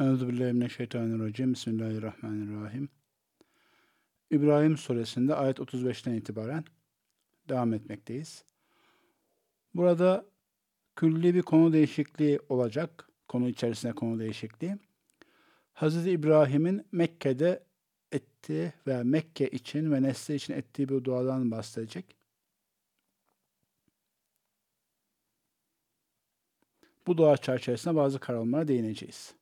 Euzubillahimineşşeytanirracim. Bismillahirrahmanirrahim. İbrahim suresinde ayet 35'ten itibaren devam etmekteyiz. Burada külli bir konu değişikliği olacak. Konu içerisinde konu değişikliği. Hz. İbrahim'in Mekke'de ettiği ve Mekke için ve nesli için ettiği bir duadan bahsedecek. Bu dua çerçevesinde bazı kararlara değineceğiz.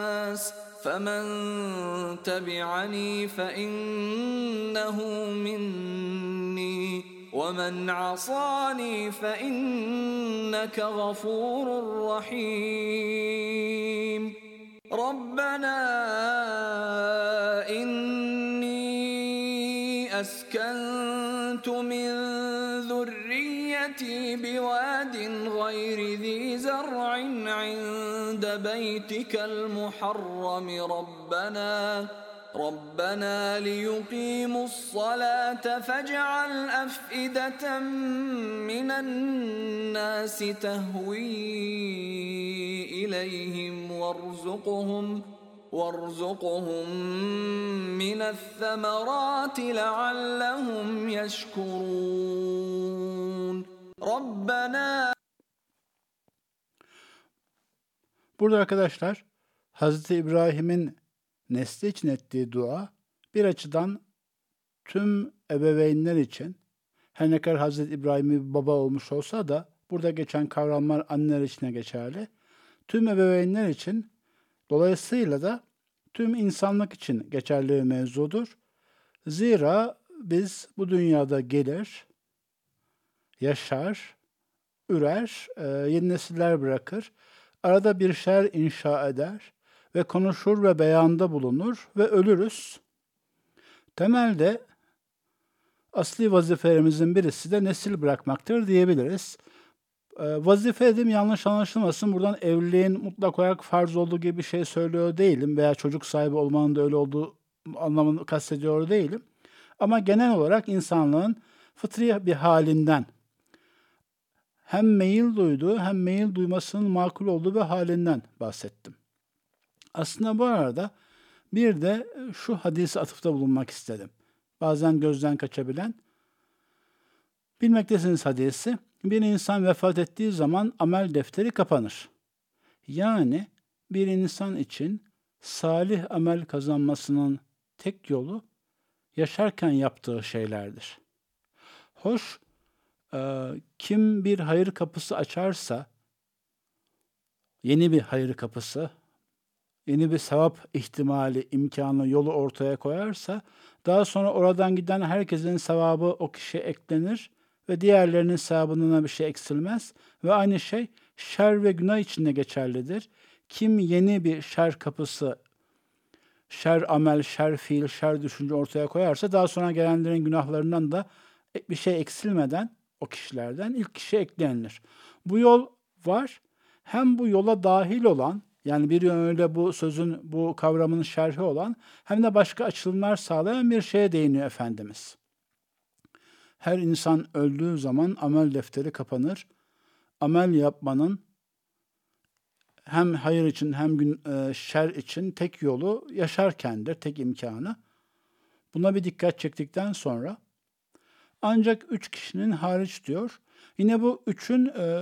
فمن تبعني فإنه مني ومن عصاني فإنك غفور رحيم. ربنا إني أسكنت من ذريتي بواد غير ذي زرع عند بيتك المحرم. ربنا ربنا ليقيموا الصلاة فاجعل أفئدة من الناس تهوي إليهم وارزقهم وارزقهم من الثمرات لعلهم يشكرون. Rabbena Burada arkadaşlar Hazreti İbrahim'in nesli için ettiği dua bir açıdan tüm ebeveynler için her ne kadar Hazreti İbrahim'i baba olmuş olsa da burada geçen kavramlar anneler için geçerli. Tüm ebeveynler için dolayısıyla da tüm insanlık için geçerli bir mevzudur. Zira biz bu dünyada gelir, yaşar, ürer, e, yeni nesiller bırakır, arada bir şer inşa eder ve konuşur ve beyanda bulunur ve ölürüz. Temelde asli vazifelerimizin birisi de nesil bırakmaktır diyebiliriz. E, vazife dedim yanlış anlaşılmasın. Buradan evliliğin mutlak olarak farz olduğu gibi bir şey söylüyor değilim veya çocuk sahibi olmanın da öyle olduğu anlamını kastediyor değilim. Ama genel olarak insanlığın fıtri bir halinden hem meyil duyduğu hem meyil duymasının makul olduğu bir halinden bahsettim. Aslında bu arada bir de şu hadisi atıfta bulunmak istedim. Bazen gözden kaçabilen. Bilmektesiniz hadisi. Bir insan vefat ettiği zaman amel defteri kapanır. Yani bir insan için salih amel kazanmasının tek yolu yaşarken yaptığı şeylerdir. Hoş, e, kim bir hayır kapısı açarsa, yeni bir hayır kapısı, yeni bir sevap ihtimali, imkanı, yolu ortaya koyarsa, daha sonra oradan giden herkesin sevabı o kişiye eklenir ve diğerlerinin sevabına bir şey eksilmez ve aynı şey şer ve günah içinde geçerlidir. Kim yeni bir şer kapısı, şer amel, şer fiil, şer düşünce ortaya koyarsa daha sonra gelenlerin günahlarından da bir şey eksilmeden o kişilerden ilk kişi eklenilir. Bu yol var. Hem bu yola dahil olan yani bir yönüyle bu sözün, bu kavramın şerhi olan hem de başka açılımlar sağlayan bir şeye değiniyor Efendimiz. Her insan öldüğü zaman amel defteri kapanır. Amel yapmanın hem hayır için hem gün, e, şer için tek yolu yaşarkendir, tek imkanı. Buna bir dikkat çektikten sonra ancak üç kişinin hariç diyor. Yine bu üçün e,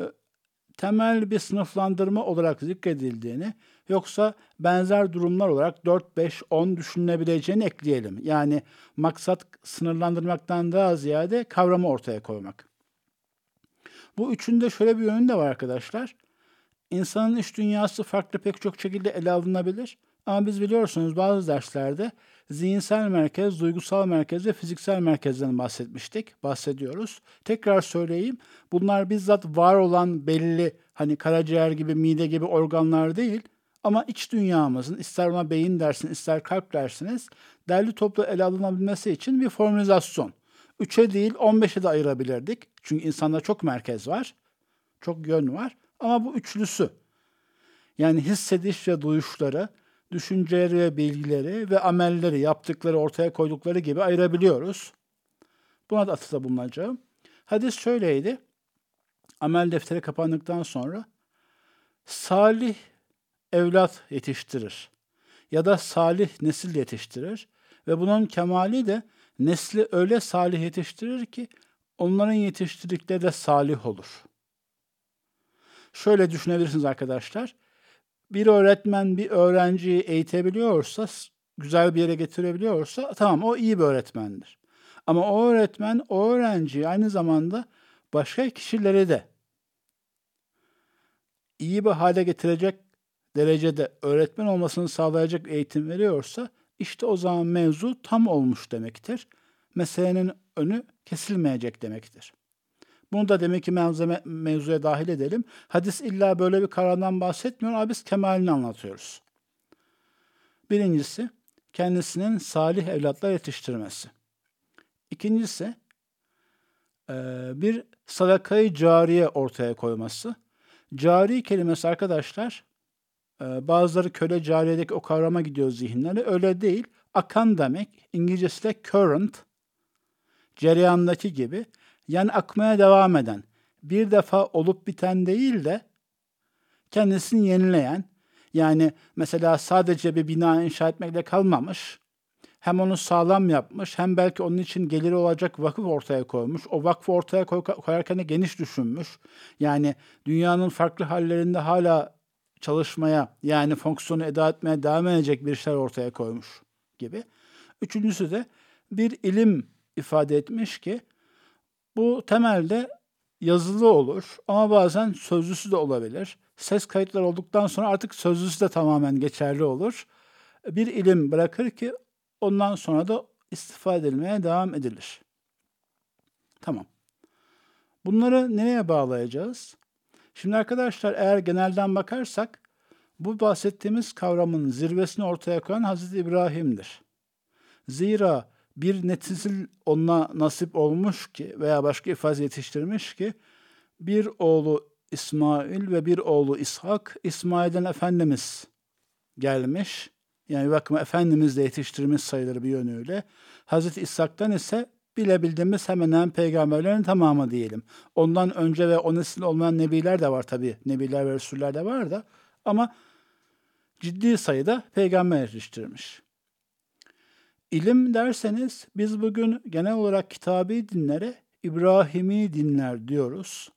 temel bir sınıflandırma olarak zikredildiğini yoksa benzer durumlar olarak 4, 5, 10 düşünülebileceğini ekleyelim. Yani maksat sınırlandırmaktan daha ziyade kavramı ortaya koymak. Bu üçünde şöyle bir yönü de var arkadaşlar. İnsanın iş dünyası farklı pek çok şekilde ele alınabilir. Ama biz biliyorsunuz bazı derslerde zihinsel merkez, duygusal merkez ve fiziksel merkezden bahsetmiştik, bahsediyoruz. Tekrar söyleyeyim, bunlar bizzat var olan belli, hani karaciğer gibi, mide gibi organlar değil, ama iç dünyamızın, ister ona beyin dersin, ister kalp dersiniz, derli toplu ele alınabilmesi için bir formülizasyon. 3'e değil 15'e de ayırabilirdik. Çünkü insanda çok merkez var. Çok yön var. Ama bu üçlüsü. Yani hissediş ve duyuşları, düşünceleri ve bilgileri ve amelleri, yaptıkları, ortaya koydukları gibi ayırabiliyoruz. Buna da atıda bulunacağım. Hadis şöyleydi. Amel defteri kapandıktan sonra salih evlat yetiştirir ya da salih nesil yetiştirir ve bunun kemali de nesli öyle salih yetiştirir ki onların yetiştirdikleri de salih olur. Şöyle düşünebilirsiniz arkadaşlar. Bir öğretmen bir öğrenciyi eğitebiliyorsa, güzel bir yere getirebiliyorsa tamam o iyi bir öğretmendir. Ama o öğretmen o öğrenciyi aynı zamanda başka kişileri de iyi bir hale getirecek derecede öğretmen olmasını sağlayacak eğitim veriyorsa işte o zaman mevzu tam olmuş demektir. Meselenin önü kesilmeyecek demektir. Bunu da demek ki mevzuya, mevzuya dahil edelim. Hadis illa böyle bir karardan bahsetmiyor ama biz kemalini anlatıyoruz. Birincisi, kendisinin salih evlatlar yetiştirmesi. İkincisi, bir sadakayı cariye ortaya koyması. Cari kelimesi arkadaşlar, bazıları köle cariyedeki o kavrama gidiyor zihinleri. Öyle değil. Akan demek. İngilizcesi de current. Cereyandaki gibi. Yani akmaya devam eden. Bir defa olup biten değil de kendisini yenileyen. Yani mesela sadece bir bina inşa etmekle kalmamış hem onu sağlam yapmış hem belki onun için geliri olacak vakıf ortaya koymuş. O vakfı ortaya koy, koyarken de geniş düşünmüş. Yani dünyanın farklı hallerinde hala çalışmaya yani fonksiyonu eda etmeye devam edecek bir şeyler ortaya koymuş gibi. Üçüncüsü de bir ilim ifade etmiş ki bu temelde yazılı olur ama bazen sözlüsü de olabilir. Ses kayıtları olduktan sonra artık sözlüsü de tamamen geçerli olur. Bir ilim bırakır ki Ondan sonra da istifade edilmeye devam edilir. Tamam. Bunları nereye bağlayacağız? Şimdi arkadaşlar eğer genelden bakarsak bu bahsettiğimiz kavramın zirvesini ortaya koyan Hazreti İbrahim'dir. Zira bir nesil ona nasip olmuş ki veya başka ifade yetiştirmiş ki bir oğlu İsmail ve bir oğlu İshak, İsmail'den Efendimiz gelmiş yani bakma Efendimiz de yetiştirmiş sayılır bir yönüyle. Hazreti İshak'tan ise bilebildiğimiz hemen hemen peygamberlerin tamamı diyelim. Ondan önce ve o nesil olmayan nebiler de var tabi. Nebiler ve Resuller de var da. Ama ciddi sayıda peygamber yetiştirmiş. İlim derseniz biz bugün genel olarak kitabi dinlere İbrahimi dinler diyoruz.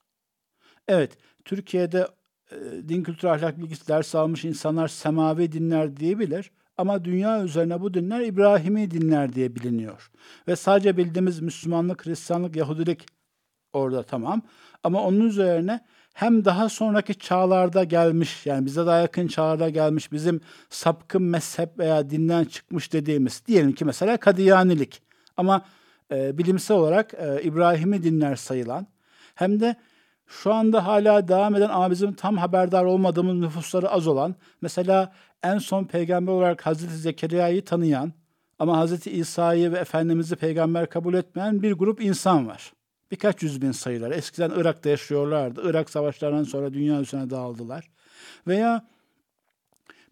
Evet, Türkiye'de e, din kültürü ahlak bilgisi ders almış insanlar semavi dinler diyebilir. Ama dünya üzerine bu dinler İbrahimi dinler diye biliniyor. Ve sadece bildiğimiz Müslümanlık, Hristiyanlık, Yahudilik orada tamam. Ama onun üzerine hem daha sonraki çağlarda gelmiş yani bize daha yakın çağlarda gelmiş bizim sapkın mezhep veya dinden çıkmış dediğimiz diyelim ki mesela Kadiyanilik ama e, bilimsel olarak e, İbrahimi dinler sayılan hem de şu anda hala devam eden ama bizim tam haberdar olmadığımız nüfusları az olan, mesela en son peygamber olarak Hazreti Zekeriya'yı tanıyan ama Hazreti İsa'yı ve Efendimiz'i peygamber kabul etmeyen bir grup insan var. Birkaç yüz bin sayılar. Eskiden Irak'ta yaşıyorlardı. Irak savaşlarından sonra dünya üzerine dağıldılar. Veya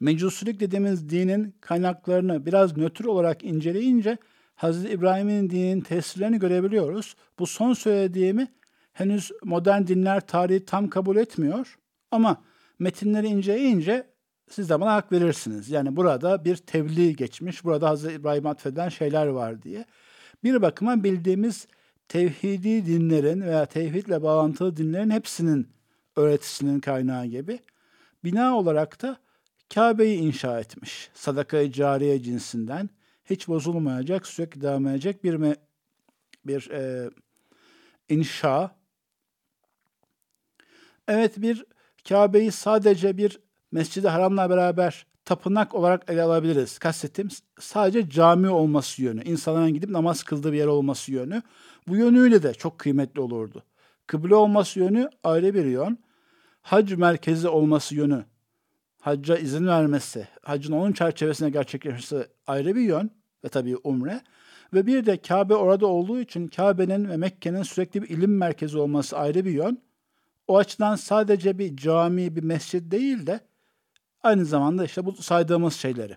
mecusilik dediğimiz dinin kaynaklarını biraz nötr olarak inceleyince Hazreti İbrahim'in dinin tesirlerini görebiliyoruz. Bu son söylediğimi henüz modern dinler tarihi tam kabul etmiyor ama metinleri inceleyince siz de bana hak verirsiniz. Yani burada bir tevli geçmiş, burada Hazreti İbrahim atfeden şeyler var diye. Bir bakıma bildiğimiz tevhidi dinlerin veya tevhidle bağlantılı dinlerin hepsinin öğretisinin kaynağı gibi. Bina olarak da Kabe'yi inşa etmiş. Sadaka-i cariye cinsinden hiç bozulmayacak, sürekli devam edecek bir me- bir e, inşa, Evet bir Kabe'yi sadece bir Mescid-i Haram'la beraber tapınak olarak ele alabiliriz. Kastettiğim sadece cami olması yönü, insanların gidip namaz kıldığı bir yer olması yönü. Bu yönüyle de çok kıymetli olurdu. Kıble olması yönü ayrı bir yön. Hac merkezi olması yönü, hacca izin vermesi, hacın onun çerçevesine gerçekleşmesi ayrı bir yön ve tabii umre. Ve bir de Kabe orada olduğu için Kabe'nin ve Mekke'nin sürekli bir ilim merkezi olması ayrı bir yön. O açıdan sadece bir cami, bir mescid değil de aynı zamanda işte bu saydığımız şeyleri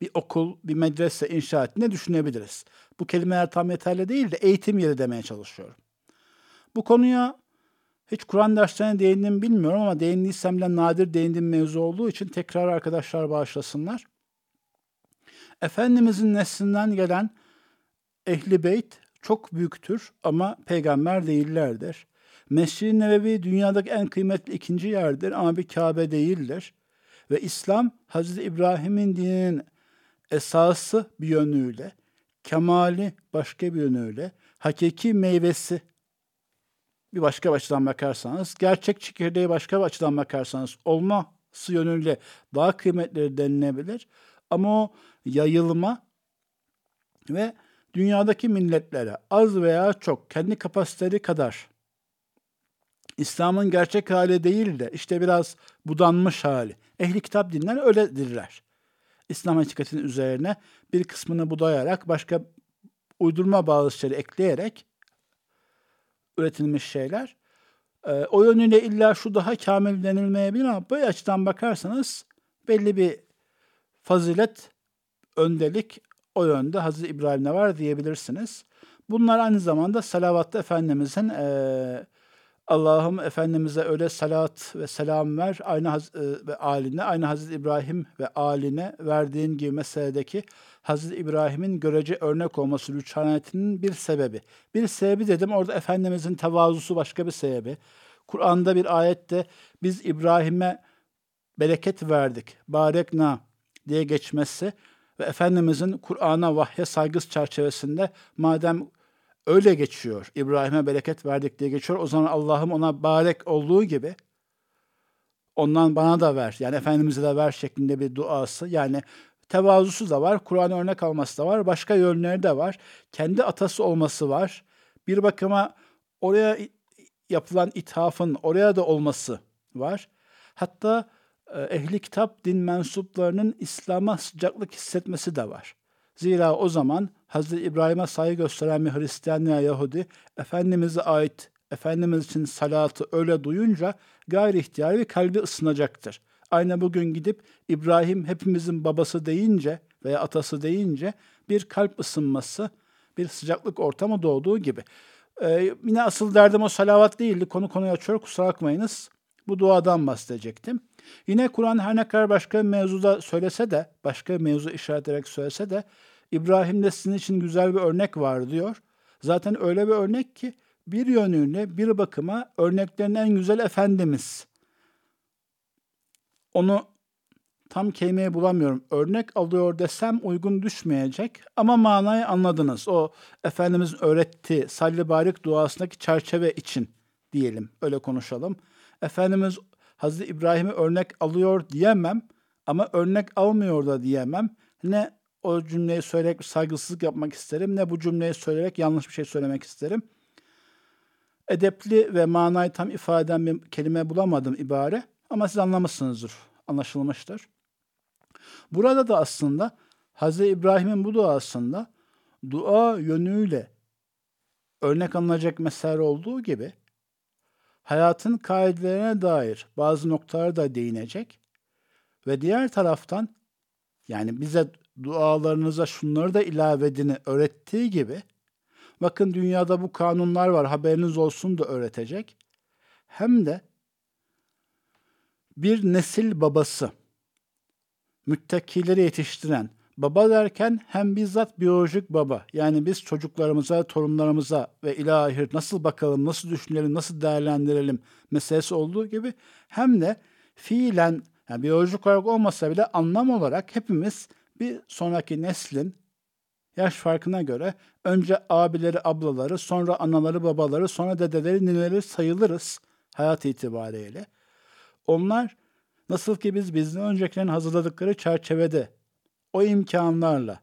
bir okul, bir medrese inşa ettiğini düşünebiliriz. Bu kelimeler tam yeterli değil de eğitim yeri demeye çalışıyorum. Bu konuya hiç Kur'an derslerine değindim bilmiyorum ama değindiysem de nadir değindiğim mevzu olduğu için tekrar arkadaşlar bağışlasınlar. Efendimizin neslinden gelen ehli beyt çok büyüktür ama peygamber değillerdir. Mescid-i Nebevi dünyadaki en kıymetli ikinci yerdir ama bir Kabe değildir. Ve İslam Hazreti İbrahim'in dininin esası bir yönüyle, kemali başka bir yönüyle, hakiki meyvesi bir başka açıdan bakarsanız, gerçek çekirdeği başka bir açıdan bakarsanız olması yönüyle daha kıymetli denilebilir. Ama o yayılma ve dünyadaki milletlere az veya çok kendi kapasiteleri kadar İslam'ın gerçek hali değil de işte biraz budanmış hali. Ehli kitap dinler öyledirler. İslam hakikatinin üzerine bir kısmını budayarak başka uydurma şeyleri ekleyerek üretilmiş şeyler. E, o yönüyle illa şu daha kamil denilmeyebilir ama böyle açıdan bakarsanız belli bir fazilet, öndelik o yönde Hazreti İbrahim'de var diyebilirsiniz. Bunlar aynı zamanda salavatta Efendimizin e, Allah'ım Efendimiz'e öyle salat ve selam ver aynı Haz- e, ve aline aynı Hazreti İbrahim ve aline verdiğin gibi meseledeki Hazreti İbrahim'in görece örnek olması rüçhanetinin bir sebebi. Bir sebebi dedim orada Efendimiz'in tevazusu başka bir sebebi. Kur'an'da bir ayette biz İbrahim'e bereket verdik. Barekna diye geçmesi ve Efendimiz'in Kur'an'a vahye saygısı çerçevesinde madem öyle geçiyor. İbrahim'e bereket verdik diye geçiyor. O zaman Allah'ım ona barek olduğu gibi ondan bana da ver. Yani Efendimiz'e de ver şeklinde bir duası. Yani tevazusu da var. Kur'an örnek alması da var. Başka yönleri de var. Kendi atası olması var. Bir bakıma oraya yapılan ithafın oraya da olması var. Hatta e, ehli kitap din mensuplarının İslam'a sıcaklık hissetmesi de var. Zira o zaman Hazreti İbrahim'e saygı gösteren bir Hristiyan veya Yahudi Efendimiz'e ait Efendimiz için salatı öyle duyunca gayri ihtiyari kalbi ısınacaktır. Aynı bugün gidip İbrahim hepimizin babası deyince veya atası deyince bir kalp ısınması, bir sıcaklık ortamı doğduğu gibi. Ee, yine asıl derdim o salavat değildi. Konu konuyu açıyor kusura bakmayınız. Bu duadan bahsedecektim. Yine Kur'an her ne kadar başka bir mevzuda söylese de, başka bir mevzu işaret ederek söylese de İbrahim'de sizin için güzel bir örnek var diyor. Zaten öyle bir örnek ki bir yönüyle bir bakıma örneklerin en güzel Efendimiz. Onu tam kelimeyi bulamıyorum. Örnek alıyor desem uygun düşmeyecek ama manayı anladınız. O Efendimiz öğrettiği salli barik duasındaki çerçeve için diyelim. Öyle konuşalım. Efendimiz Hazreti İbrahim'i örnek alıyor diyemem ama örnek almıyor da diyemem. Ne o cümleyi söyleyerek saygısızlık yapmak isterim ne bu cümleyi söyleyerek yanlış bir şey söylemek isterim. Edepli ve manayı tam ifade eden bir kelime bulamadım ibare ama siz anlamışsınızdır, anlaşılmıştır. Burada da aslında Hz. İbrahim'in bu duasında dua yönüyle örnek alınacak mesele olduğu gibi hayatın kaidelerine dair bazı noktalara da değinecek ve diğer taraftan yani bize dualarınıza şunları da ilave edini öğrettiği gibi bakın dünyada bu kanunlar var haberiniz olsun da öğretecek. Hem de bir nesil babası müttakileri yetiştiren baba derken hem bizzat biyolojik baba yani biz çocuklarımıza, torunlarımıza ve ilahi nasıl bakalım, nasıl düşünelim, nasıl değerlendirelim meselesi olduğu gibi hem de fiilen yani biyolojik olarak olmasa bile anlam olarak hepimiz bir sonraki neslin yaş farkına göre önce abileri, ablaları, sonra anaları, babaları, sonra dedeleri, nineleri sayılırız hayat itibariyle. Onlar nasıl ki biz bizden öncekilerin hazırladıkları çerçevede o imkanlarla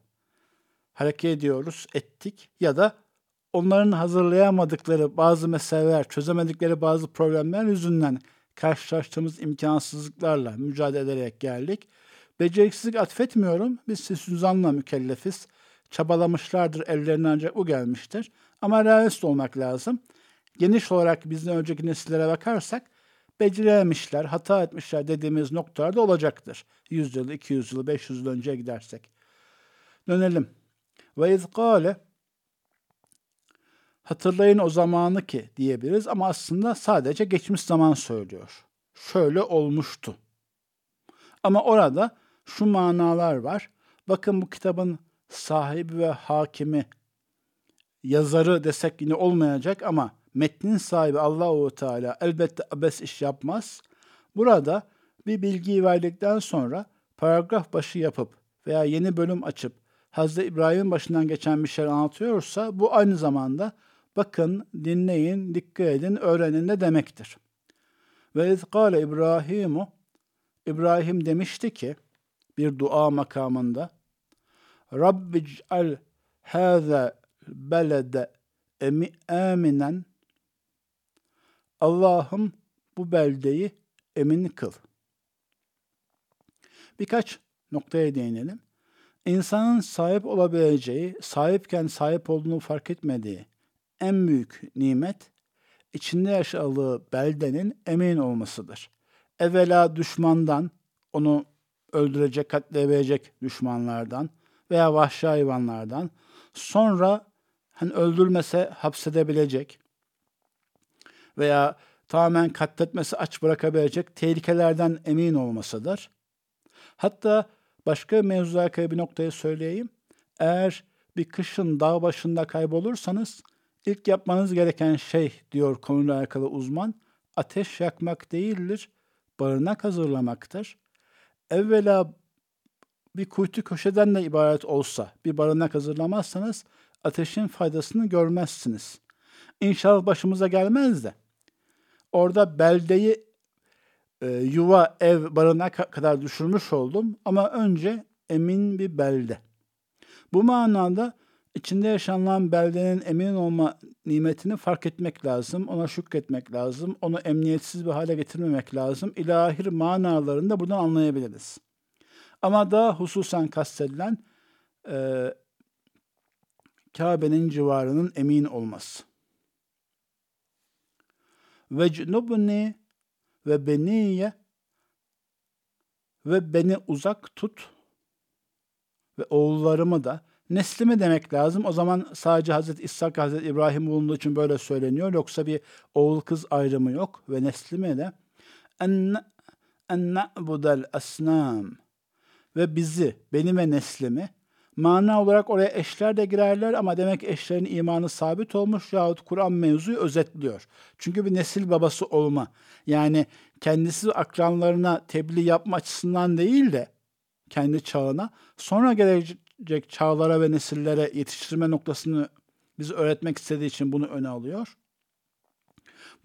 hareket ediyoruz, ettik ya da onların hazırlayamadıkları bazı meseleler, çözemedikleri bazı problemler yüzünden karşılaştığımız imkansızlıklarla mücadele ederek geldik. Beceriksizlik atfetmiyorum. Biz süzanla mükellefiz. çabalamışlardır, ellerine ancak bu gelmiştir. Ama realist olmak lazım. Geniş olarak bizden önceki nesillere bakarsak becerememişler, hata etmişler dediğimiz noktalarda olacaktır. 100 yıl, 200 yıl, 500 yıl önceye gidersek. Dönelim. Ve izgâle hatırlayın o zamanı ki diyebiliriz ama aslında sadece geçmiş zaman söylüyor. Şöyle olmuştu. Ama orada şu manalar var. Bakın bu kitabın sahibi ve hakimi yazarı desek yine olmayacak ama metnin sahibi Allahu Teala elbette abes iş yapmaz. Burada bir bilgiyi verdikten sonra paragraf başı yapıp veya yeni bölüm açıp Hazreti İbrahim başından geçen bir şey anlatıyorsa bu aynı zamanda bakın, dinleyin, dikkat edin, öğrenin de demektir. Ve izkale İbrahimu İbrahim demişti ki bir dua makamında Rabbic'al hâze belede aminen Allah'ım bu beldeyi emin kıl. Birkaç noktaya değinelim. İnsanın sahip olabileceği, sahipken sahip olduğunu fark etmediği en büyük nimet, içinde yaşadığı beldenin emin olmasıdır. Evvela düşmandan, onu öldürecek, katleyebilecek düşmanlardan veya vahşi hayvanlardan, sonra hani öldürmese hapsedebilecek veya tamamen katletmesi aç bırakabilecek tehlikelerden emin olmasıdır. Hatta başka mevzuya bir noktayı söyleyeyim. Eğer bir kışın dağ başında kaybolursanız ilk yapmanız gereken şey diyor konuyla alakalı uzman ateş yakmak değildir, barınak hazırlamaktır. Evvela bir kuytu köşeden de ibaret olsa bir barınak hazırlamazsanız ateşin faydasını görmezsiniz. İnşallah başımıza gelmez de. Orada beldeyi e, yuva, ev, barınak kadar düşürmüş oldum ama önce emin bir belde. Bu manada içinde yaşanılan beldenin emin olma nimetini fark etmek lazım, ona şükretmek lazım, onu emniyetsiz bir hale getirmemek lazım. İlahir manalarını da buradan anlayabiliriz. Ama daha hususen kastedilen e, Kabe'nin civarının emin olması. Ve cnubni ve beniye ve beni uzak tut ve oğullarımı da neslimi demek lazım. O zaman sadece Hazreti İshak, Hazreti İbrahim bulunduğu için böyle söyleniyor. Yoksa bir oğul kız ayrımı yok ve neslimi de en en na'budel asnam ve bizi, beni ve neslimi mana olarak oraya eşler de girerler ama demek eşlerin imanı sabit olmuş yahut Kur'an mevzuyu özetliyor. Çünkü bir nesil babası olma. Yani kendisi akranlarına tebliğ yapma açısından değil de kendi çağına sonra gelecek çağlara ve nesillere yetiştirme noktasını bizi öğretmek istediği için bunu öne alıyor.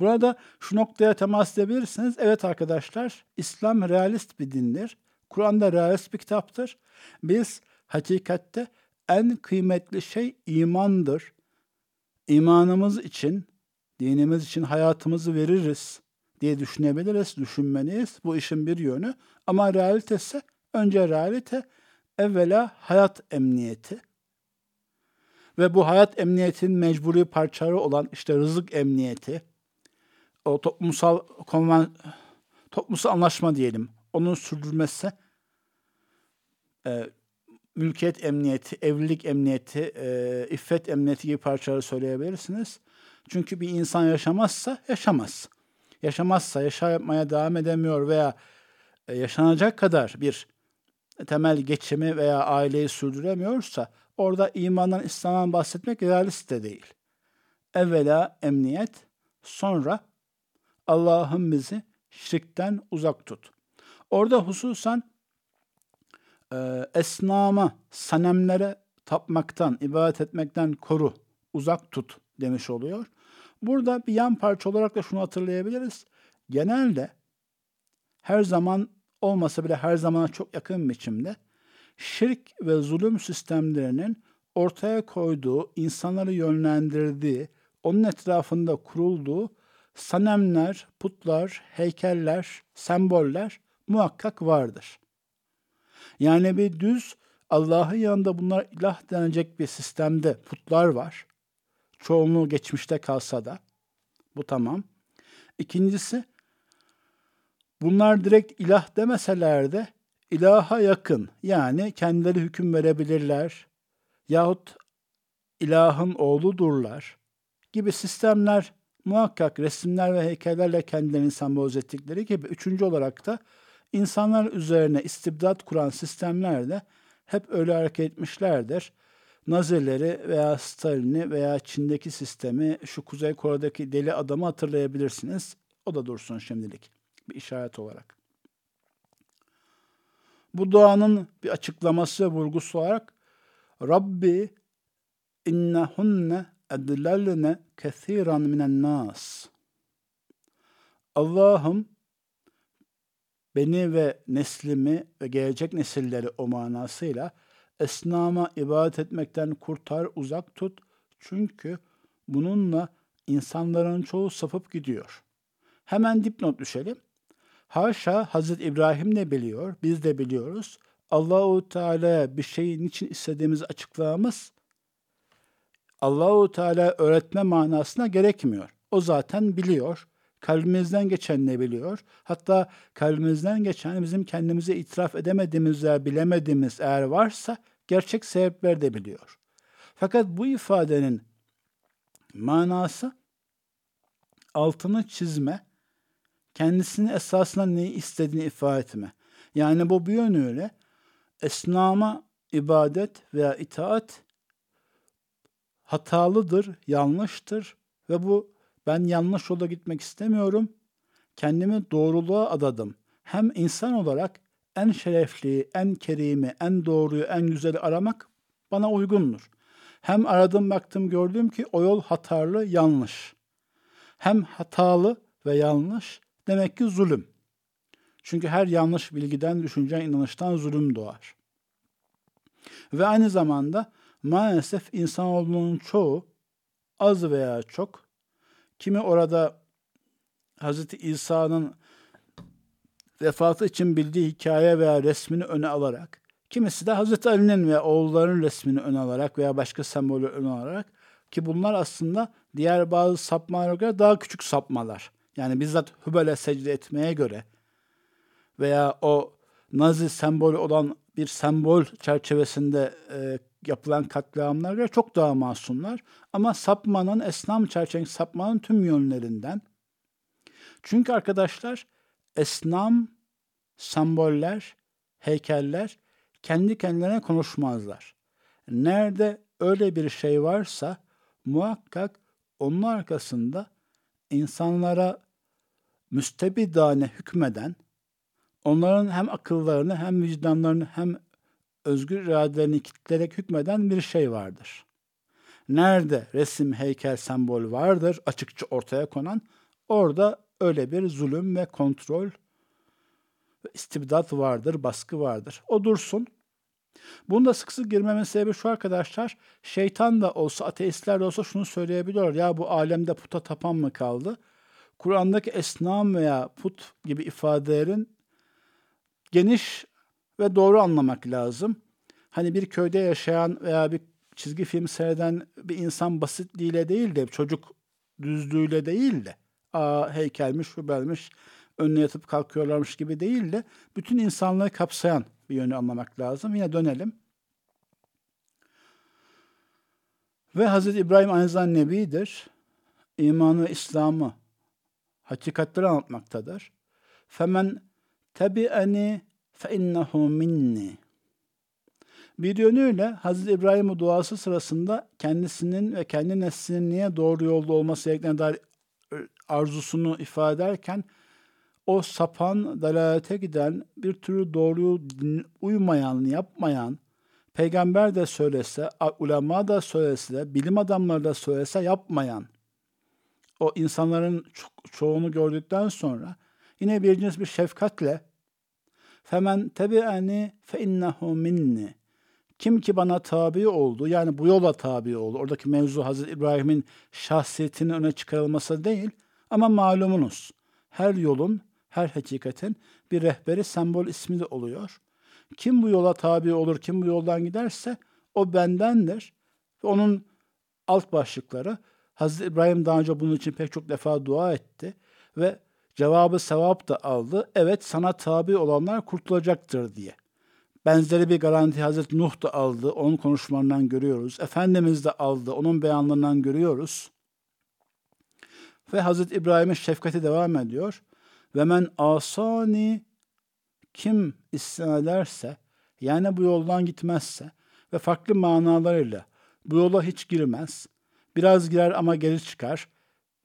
Burada şu noktaya temas edebilirsiniz. Evet arkadaşlar, İslam realist bir dindir. Kur'an'da realist bir kitaptır. Biz hakikatte en kıymetli şey imandır. İmanımız için, dinimiz için hayatımızı veririz diye düşünebiliriz, düşünmeliyiz. Bu işin bir yönü. Ama realitesi önce realite, evvela hayat emniyeti. Ve bu hayat emniyetin mecburi parçaları olan işte rızık emniyeti, o toplumsal konvan, toplumsal anlaşma diyelim, onun sürdürmesi, e, mülkiyet emniyeti, evlilik emniyeti, e, iffet emniyeti gibi parçaları söyleyebilirsiniz. Çünkü bir insan yaşamazsa yaşamaz. Yaşamazsa, yaşamaya devam edemiyor veya e, yaşanacak kadar bir temel geçimi veya aileyi sürdüremiyorsa orada imandan, İslam'dan bahsetmek realist de değil. Evvela emniyet, sonra Allah'ın bizi şirkten uzak tut. Orada hususen e, esnama, sanemlere tapmaktan, ibadet etmekten koru, uzak tut demiş oluyor. Burada bir yan parça olarak da şunu hatırlayabiliriz. Genelde her zaman olmasa bile her zamana çok yakın biçimde şirk ve zulüm sistemlerinin ortaya koyduğu, insanları yönlendirdiği, onun etrafında kurulduğu sanemler, putlar, heykeller, semboller muhakkak vardır. Yani bir düz Allah'ın yanında bunlar ilah denecek bir sistemde putlar var. Çoğunluğu geçmişte kalsa da. Bu tamam. İkincisi bunlar direkt ilah demeseler de ilaha yakın. Yani kendileri hüküm verebilirler. Yahut ilahın oğludurlar gibi sistemler muhakkak resimler ve heykellerle kendilerini sembolize ettikleri gibi üçüncü olarak da insanlar üzerine istibdat kuran sistemler de hep öyle hareket etmişlerdir. Nazileri veya Stalin'i veya Çin'deki sistemi, şu Kuzey Kore'deki deli adamı hatırlayabilirsiniz. O da dursun şimdilik bir işaret olarak. Bu duanın bir açıklaması ve vurgusu olarak Rabbi innehunne edlelne kethiran minen nas. Allah'ım beni ve neslimi ve gelecek nesilleri o manasıyla esnama ibadet etmekten kurtar, uzak tut. Çünkü bununla insanların çoğu sapıp gidiyor. Hemen dipnot düşelim. Haşa Hazreti İbrahim de biliyor, biz de biliyoruz. Allahu Teala'ya bir şeyin için istediğimizi açıklamamız Allahu Teala öğretme manasına gerekmiyor. O zaten biliyor. Kalbimizden geçen ne biliyor. Hatta kalbimizden geçen bizim kendimize itiraf edemediğimiz veya bilemediğimiz eğer varsa gerçek sebepler de biliyor. Fakat bu ifadenin manası altını çizme, kendisini esasında neyi istediğini ifade etme. Yani bu bir yönüyle esnama ibadet veya itaat hatalıdır, yanlıştır ve bu ben yanlış yola gitmek istemiyorum. Kendimi doğruluğa adadım. Hem insan olarak en şerefli, en kerimi, en doğruyu, en güzeli aramak bana uygundur. Hem aradım baktım gördüm ki o yol hatarlı, yanlış. Hem hatalı ve yanlış demek ki zulüm. Çünkü her yanlış bilgiden, düşünce, inanıştan zulüm doğar. Ve aynı zamanda maalesef insanoğlunun çoğu az veya çok kimi orada Hz. İsa'nın vefatı için bildiği hikaye veya resmini öne alarak, kimisi de Hz. Ali'nin ve oğulların resmini öne alarak veya başka sembolü öne alarak ki bunlar aslında diğer bazı sapmalara göre daha küçük sapmalar. Yani bizzat Hübel'e secde etmeye göre veya o Nazi sembolü olan bir sembol çerçevesinde e, yapılan katliamlara göre çok daha masumlar. Ama sapmanın, esnam çerçevesinde sapmanın tüm yönlerinden. Çünkü arkadaşlar esnam, semboller, heykeller kendi kendilerine konuşmazlar. Nerede öyle bir şey varsa muhakkak onun arkasında insanlara müstebidane hükmeden, onların hem akıllarını hem vicdanlarını hem özgür iradelerini kitleyerek hükmeden bir şey vardır. Nerede resim, heykel, sembol vardır açıkça ortaya konan, orada öyle bir zulüm ve kontrol istibdat vardır, baskı vardır. O dursun. Bunda sık sık girmemin sebebi şu arkadaşlar, şeytan da olsa, ateistler de olsa şunu söyleyebiliyor. Ya bu alemde puta tapan mı kaldı? Kur'an'daki esnam veya put gibi ifadelerin geniş ve doğru anlamak lazım. Hani bir köyde yaşayan veya bir çizgi film seyreden bir insan basitliğiyle değil de çocuk düzlüğüyle değil de aa heykelmiş, hübelmiş, önüne yatıp kalkıyorlarmış gibi değil de bütün insanlığı kapsayan bir yönü anlamak lazım. Yine dönelim. Ve Hz. İbrahim zamanda Nebidir. İmanı İslam'ı hakikatleri anlatmaktadır. Femen tebi'eni fe innehu minni. Bir yönüyle Hz. İbrahim'in duası sırasında kendisinin ve kendi neslinin niye doğru yolda olması gerektiğine dair arzusunu ifade ederken o sapan, dalalete giden, bir türlü doğruyu uymayan, yapmayan, peygamber de söylese, ulema da söylese, bilim adamları da söylese yapmayan, o insanların ço- çoğunu gördükten sonra yine bir cins bir şefkatle Femen tebi'eni fe innehu minni. Kim ki bana tabi oldu, yani bu yola tabi oldu. Oradaki mevzu Hazreti İbrahim'in şahsiyetinin öne çıkarılması değil. Ama malumunuz, her yolun, her hakikatin bir rehberi, sembol ismi de oluyor. Kim bu yola tabi olur, kim bu yoldan giderse o bendendir. Ve onun alt başlıkları Hazreti İbrahim daha önce bunun için pek çok defa dua etti ve cevabı sevap da aldı. Evet sana tabi olanlar kurtulacaktır diye. Benzeri bir garanti Hazreti Nuh da aldı. Onun konuşmalarından görüyoruz. Efendimiz de aldı. Onun beyanlarından görüyoruz. Ve Hazreti İbrahim'in şefkati devam ediyor. Ve men asani kim isyan ederse yani bu yoldan gitmezse ve farklı manalarıyla bu yola hiç girmez. Biraz girer ama geri çıkar.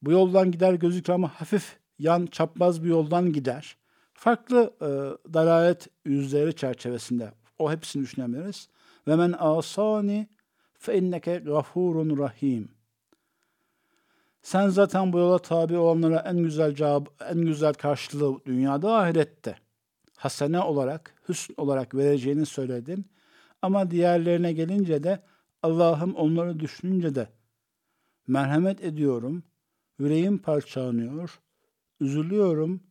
Bu yoldan gider gözükür ama hafif yan çapmaz bir yoldan gider. Farklı e, dalalet yüzleri çerçevesinde o hepsini düşünebiliriz. Ve men asani fe inneke gafurun rahim. Sen zaten bu yola tabi olanlara en güzel cevap, en güzel karşılığı dünyada ahirette. Hasene olarak, hüsn olarak vereceğini söyledin. Ama diğerlerine gelince de Allah'ım onları düşününce de merhamet ediyorum, yüreğim parçalanıyor, üzülüyorum.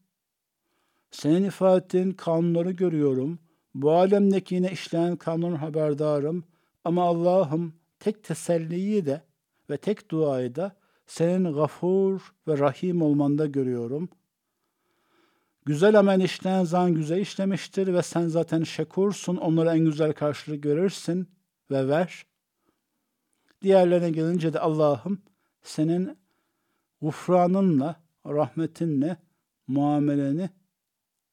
Senin ifade ettiğin kanunları görüyorum. Bu alemdeki yine işleyen kanun haberdarım. Ama Allah'ım tek teselliyi de ve tek duayı da senin gafur ve rahim olmanda görüyorum. Güzel amel işleyen zan güzel işlemiştir ve sen zaten şekursun, onlara en güzel karşılık verirsin ve ver. Diğerlerine gelince de Allah'ım senin gufranınla, rahmetinle muameleni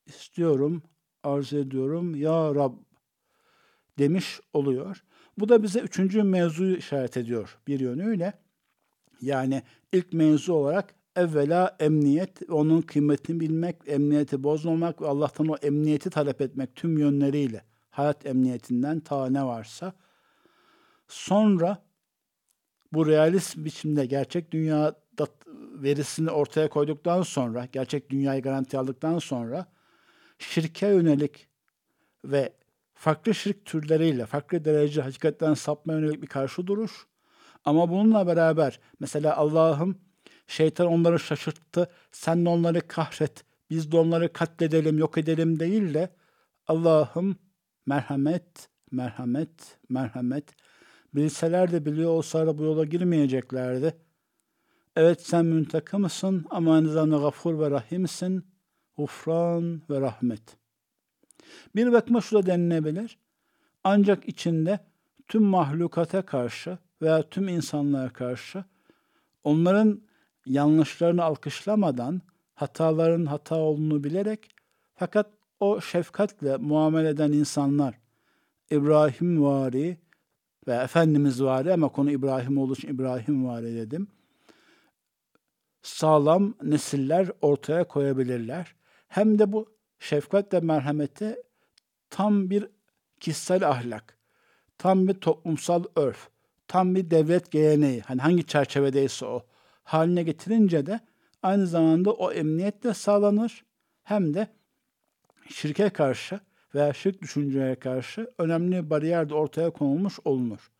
istiyorum, arz ediyorum ya Rab demiş oluyor. Bu da bize üçüncü mevzuyu işaret ediyor bir yönüyle. Yani ilk mevzu olarak evvela emniyet, onun kıymetini bilmek, emniyeti bozmamak ve Allah'tan o emniyeti talep etmek tüm yönleriyle, hayat emniyetinden ta ne varsa. Sonra bu realist biçimde gerçek dünyada verisini ortaya koyduktan sonra, gerçek dünyayı garanti aldıktan sonra şirke yönelik ve farklı şirk türleriyle, farklı derece hakikatten sapma yönelik bir karşı duruş. Ama bununla beraber mesela Allah'ım şeytan onları şaşırttı, sen de onları kahret, biz de onları katledelim, yok edelim değil de Allah'ım merhamet, merhamet, merhamet. Bilseler de biliyor olsalar bu yola girmeyeceklerdi. Evet sen müntakımsın ama aynı zamanda gafur ve rahimsin, gufran ve rahmet. Bir bakma şu denilebilir. Ancak içinde tüm mahlukata karşı veya tüm insanlara karşı onların yanlışlarını alkışlamadan hataların hata olduğunu bilerek fakat o şefkatle muamele eden insanlar İbrahim vari ve Efendimiz vari ama konu İbrahim olduğu için İbrahim vari dedim. Sağlam nesiller ortaya koyabilirler. Hem de bu şefkat ve merhameti tam bir kişisel ahlak, tam bir toplumsal örf, tam bir devlet geleneği, hani hangi çerçevedeyse o haline getirince de aynı zamanda o emniyet de sağlanır hem de şirke karşı veya şirk düşüncelere karşı önemli bariyer de ortaya konulmuş olunur.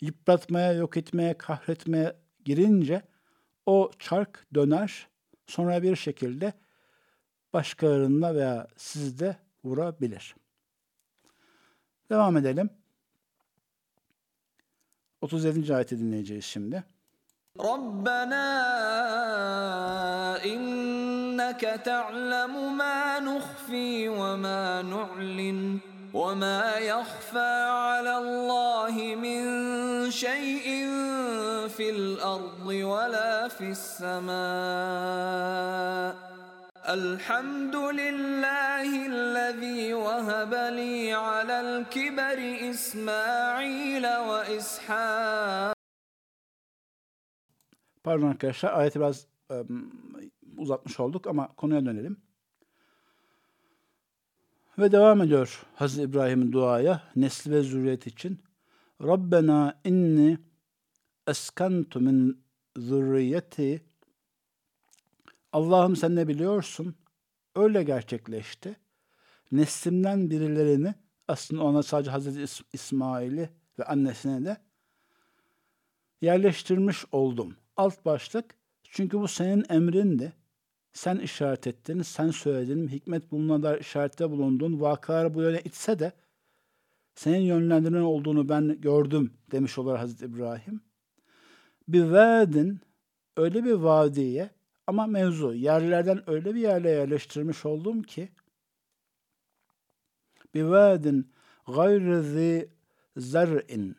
Yıpratmaya, yok etmeye, kahretmeye girince o çark döner, sonra bir şekilde başkalarında veya sizde vurabilir. Devam edelim. 37. ayeti dinleyeceğiz şimdi. ربنا إنك تعلم ما نخفي وما نعلن وما يخفى على الله من شيء في الأرض ولا في السماء الحمد لله الذي وهب لي على الكبر إسماعيل وإسحاق Pardon arkadaşlar ayeti biraz um, uzatmış olduk ama konuya dönelim. Ve devam ediyor Hazreti İbrahim'in duaya nesli ve zürriyet için. Rabbena inni eskantu min zürriyeti Allah'ım sen ne biliyorsun? Öyle gerçekleşti. Neslimden birilerini aslında ona sadece Hazreti İsmail'i ve annesine de yerleştirmiş oldum. Alt başlık çünkü bu senin emrindi. Sen işaret ettin, sen söyledin, hikmet bulunana işarette bulundun. Vakalar bu yöne itse de senin yönlendiren olduğunu ben gördüm demiş olur Hazreti İbrahim. Bir vadin öyle bir vadiye ama mevzu yerlerden öyle bir yerle yerleştirmiş oldum ki bir vadin gayri zer'in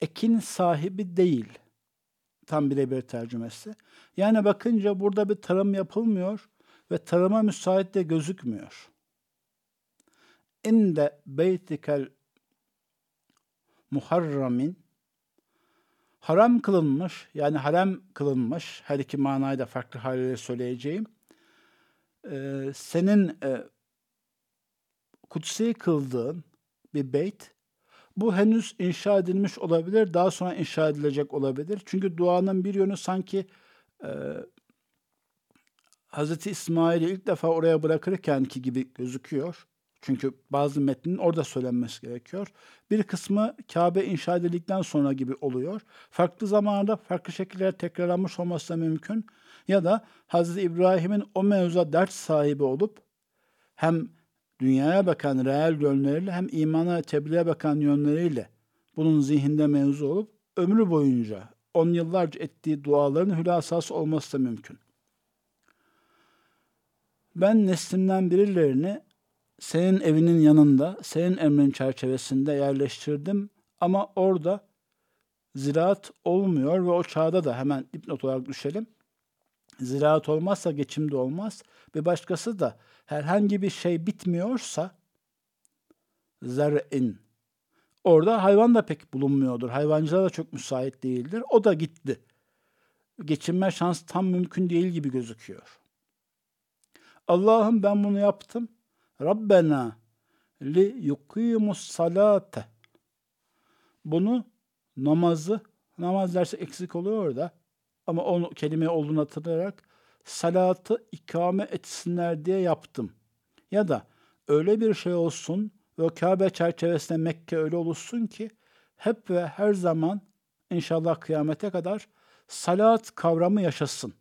ekin sahibi değil. Tam birebir tercümesi. Yani bakınca burada bir tarım yapılmıyor ve tarıma müsait de gözükmüyor. İnde beytikel muharramin haram kılınmış yani harem kılınmış her iki manayı da farklı haliyle söyleyeceğim. Ee, senin e, kutsi kıldığın bir beyt bu henüz inşa edilmiş olabilir, daha sonra inşa edilecek olabilir. Çünkü duanın bir yönü sanki e, Hz. İsmail'i ilk defa oraya bırakırken ki gibi gözüküyor. Çünkü bazı metnin orada söylenmesi gerekiyor. Bir kısmı Kabe inşa edildikten sonra gibi oluyor. Farklı zamanlarda farklı şekillerde tekrarlanmış olması da mümkün. Ya da Hz. İbrahim'in o mevzuda dert sahibi olup hem dünyaya bakan reel yönleriyle hem imana tebliğe bakan yönleriyle bunun zihinde mevzu olup ömrü boyunca on yıllarca ettiği duaların hülasası olması da mümkün. Ben neslimden birilerini senin evinin yanında, senin emrin çerçevesinde yerleştirdim ama orada ziraat olmuyor ve o çağda da hemen dipnot olarak düşelim. Ziraat olmazsa geçim de olmaz. Bir başkası da herhangi bir şey bitmiyorsa zer'in orada hayvan da pek bulunmuyordur. Hayvancılığa da çok müsait değildir. O da gitti. Geçinme şansı tam mümkün değil gibi gözüküyor. Allah'ım ben bunu yaptım. Rabbena li yukimus salate. Bunu namazı, namaz dersi eksik oluyor da ama o kelime olduğunu hatırlayarak salatı ikame etsinler diye yaptım. Ya da öyle bir şey olsun ve Kabe çerçevesinde Mekke öyle oluşsun ki hep ve her zaman inşallah kıyamete kadar salat kavramı yaşasın.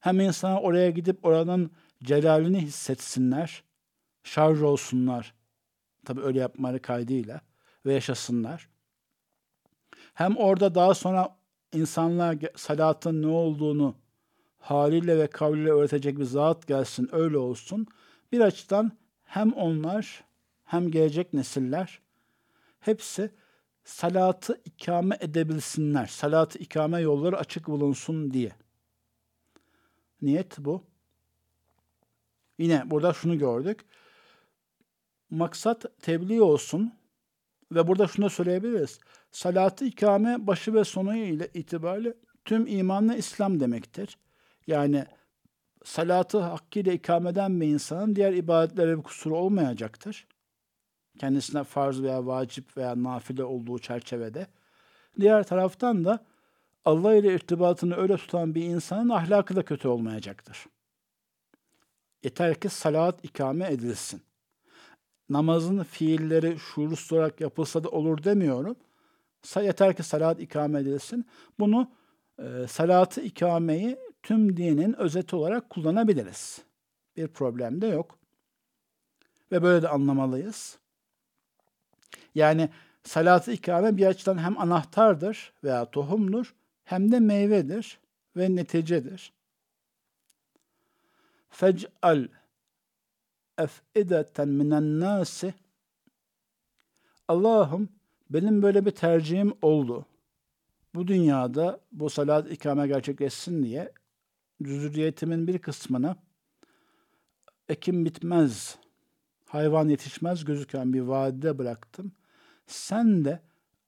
Hem insana oraya gidip oranın celalini hissetsinler, şarj olsunlar. Tabi öyle yapmaları kaydıyla ve yaşasınlar. Hem orada daha sonra insanlar salatın ne olduğunu haliyle ve kavliyle öğretecek bir zat gelsin, öyle olsun. Bir açıdan hem onlar hem gelecek nesiller hepsi salatı ikame edebilsinler. Salatı ikame yolları açık bulunsun diye. Niyet bu. Yine burada şunu gördük. Maksat tebliğ olsun ve burada şunu da söyleyebiliriz. Salatı ikame başı ve sonu ile itibariyle tüm imanla İslam demektir. Yani salatı hakkıyla ikame eden bir insanın diğer ibadetlere bir kusuru olmayacaktır. Kendisine farz veya vacip veya nafile olduğu çerçevede. Diğer taraftan da Allah ile irtibatını öyle tutan bir insanın ahlakı da kötü olmayacaktır. Yeter ki salat ikame edilsin. Namazın fiilleri şuursuz olarak yapılsa da olur demiyorum. Yeter ki salat ikame edilsin. Bunu e, salatı ikameyi tüm dinin özeti olarak kullanabiliriz. Bir problem de yok. Ve böyle de anlamalıyız. Yani salatı ikame bir açıdan hem anahtardır veya tohumdur hem de meyvedir ve neticedir. Fec'al ef'ideten minen nasi Allah'ım benim böyle bir tercihim oldu. Bu dünyada bu salat ikame gerçekleşsin diye zürriyetimin bir kısmını ekim bitmez, hayvan yetişmez gözüken bir vadide bıraktım. Sen de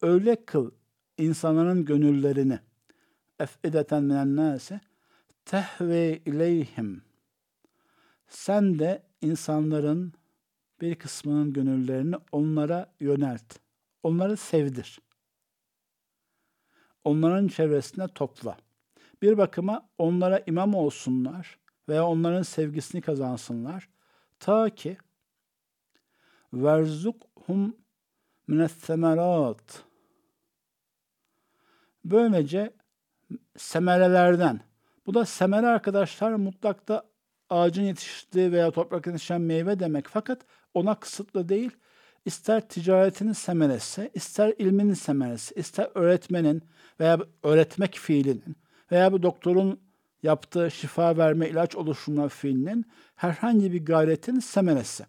öyle kıl insanların gönüllerini efideten minen nase tehve ileyhim sen de insanların bir kısmının gönüllerini onlara yönelt. Onları sevdir. Onların çevresine topla bir bakıma onlara imam olsunlar veya onların sevgisini kazansınlar. Ta ki verzukhum minessemerat Böylece semerelerden bu da semere arkadaşlar mutlakta ağacın yetiştiği veya topraktan yetişen meyve demek. Fakat ona kısıtlı değil. ister ticaretinin semeresi, ister ilminin semeresi, ister öğretmenin veya öğretmek fiilinin veya bir doktorun yaptığı şifa verme, ilaç oluşturma fiilinin herhangi bir gayretin semeresi.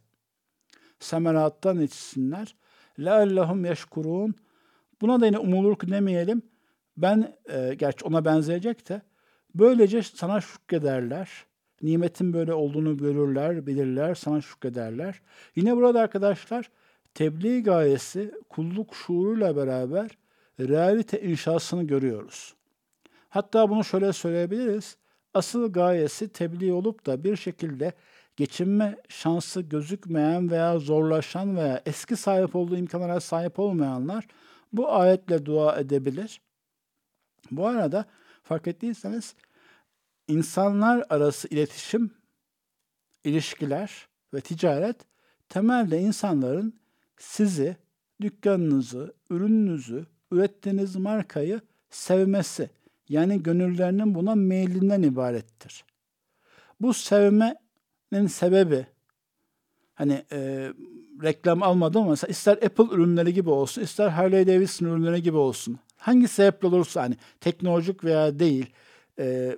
Semerattan içsinler. لَاَلَّهُمْ yeşkurun. Buna da yine umulur demeyelim. Ben, e, gerçi ona benzeyecek de, böylece sana şükrederler. Nimetin böyle olduğunu görürler, bilirler, sana şükrederler. Yine burada arkadaşlar, tebliğ gayesi kulluk şuuruyla beraber realite inşasını görüyoruz. Hatta bunu şöyle söyleyebiliriz. Asıl gayesi tebliğ olup da bir şekilde geçinme şansı gözükmeyen veya zorlaşan veya eski sahip olduğu imkanlara sahip olmayanlar bu ayetle dua edebilir. Bu arada fark ettiyseniz insanlar arası iletişim, ilişkiler ve ticaret temelde insanların sizi, dükkanınızı, ürününüzü, ürettiğiniz markayı sevmesi, yani gönüllerinin buna meylinden ibarettir. Bu sevmenin sebebi, hani e, reklam almadım ama mesela ister Apple ürünleri gibi olsun, ister Harley Davidson ürünleri gibi olsun. Hangi sebeple olursa hani teknolojik veya değil, e,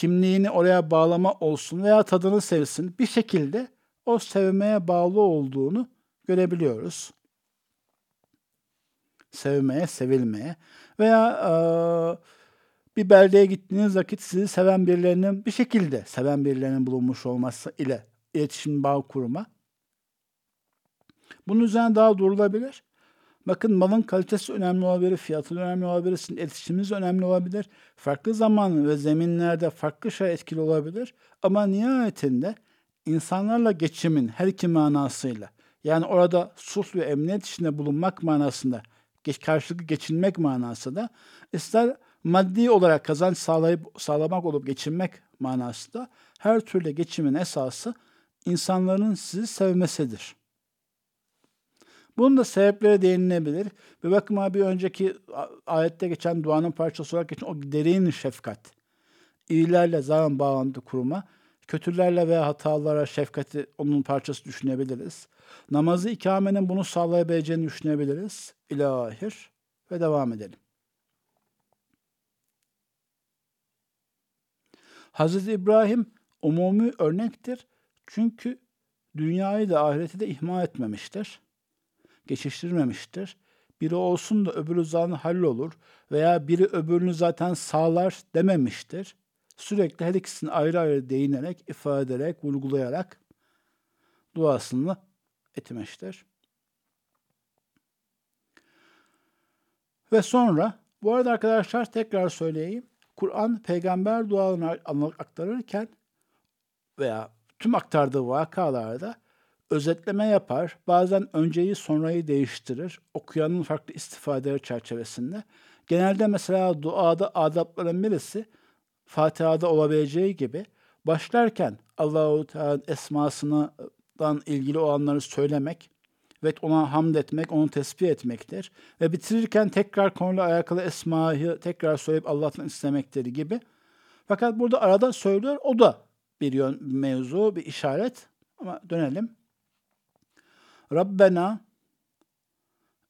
kimliğini oraya bağlama olsun veya tadını sevsin bir şekilde o sevmeye bağlı olduğunu görebiliyoruz. Sevmeye, sevilmeye veya e, bir beldeye gittiğiniz vakit sizi seven birilerinin bir şekilde seven birilerinin bulunmuş olması ile iletişim bağ kurma. Bunun üzerine daha durulabilir. Bakın malın kalitesi önemli olabilir, fiyatı önemli olabilir, sizin iletişiminiz önemli olabilir. Farklı zaman ve zeminlerde farklı şey etkili olabilir. Ama nihayetinde insanlarla geçimin her iki manasıyla yani orada sulh ve emniyet içinde bulunmak manasında geç, karşılıklı geçinmek manasında ister maddi olarak kazanç sağlayıp sağlamak olup geçinmek manasında her türlü geçimin esası insanların sizi sevmesidir. Bunun da sebepleri değinilebilir. Bir bakıma bir önceki ayette geçen duanın parçası olarak geçen o derin şefkat, iyilerle zaman bağlantı kurma, kötülerle veya hatalara şefkati onun parçası düşünebiliriz. Namazı ikamenin bunu sağlayabileceğini düşünebiliriz. İlahir ve devam edelim. Hz. İbrahim umumi örnektir. Çünkü dünyayı da ahireti de ihmal etmemiştir. Geçiştirmemiştir. Biri olsun da öbürü zaten hallolur veya biri öbürünü zaten sağlar dememiştir. Sürekli her ikisini ayrı ayrı değinerek, ifade ederek, vurgulayarak duasını etmiştir. Ve sonra, bu arada arkadaşlar tekrar söyleyeyim. Kur'an peygamber dualarını aktarırken veya tüm aktardığı vakalarda özetleme yapar. Bazen önceyi sonrayı değiştirir. Okuyanın farklı istifadeleri çerçevesinde. Genelde mesela duada adapların birisi Fatiha'da olabileceği gibi başlarken Allahu Teala esmasından ilgili olanları söylemek ve ona hamd etmek, onu tesbih etmektir. Ve bitirirken tekrar konuyla alakalı esmayı tekrar söyleyip Allah'tan istemektir gibi. Fakat burada arada söylüyor, o da bir yön, mevzu, bir işaret. Ama dönelim. Rabbena,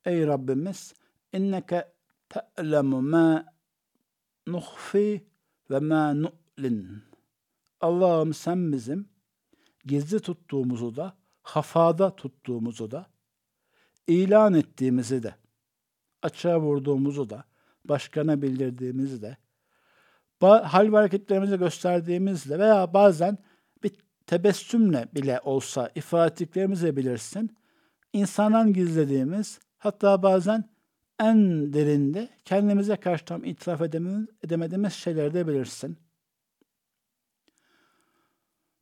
ey Rabbimiz, inneke te'lemu ma nuhfi ve ma nu'lin. Allah'ım sen bizim gizli tuttuğumuzu da, hafada tuttuğumuzu da, ilan ettiğimizi de, açığa vurduğumuzu da, başkana bildirdiğimizi de, hal ve hareketlerimizi gösterdiğimizle veya bazen bir tebessümle bile olsa ifade ettiklerimizi bilirsin. İnsandan gizlediğimiz, hatta bazen en derinde kendimize karşı tam itiraf edemediğimiz şeyleri de bilirsin.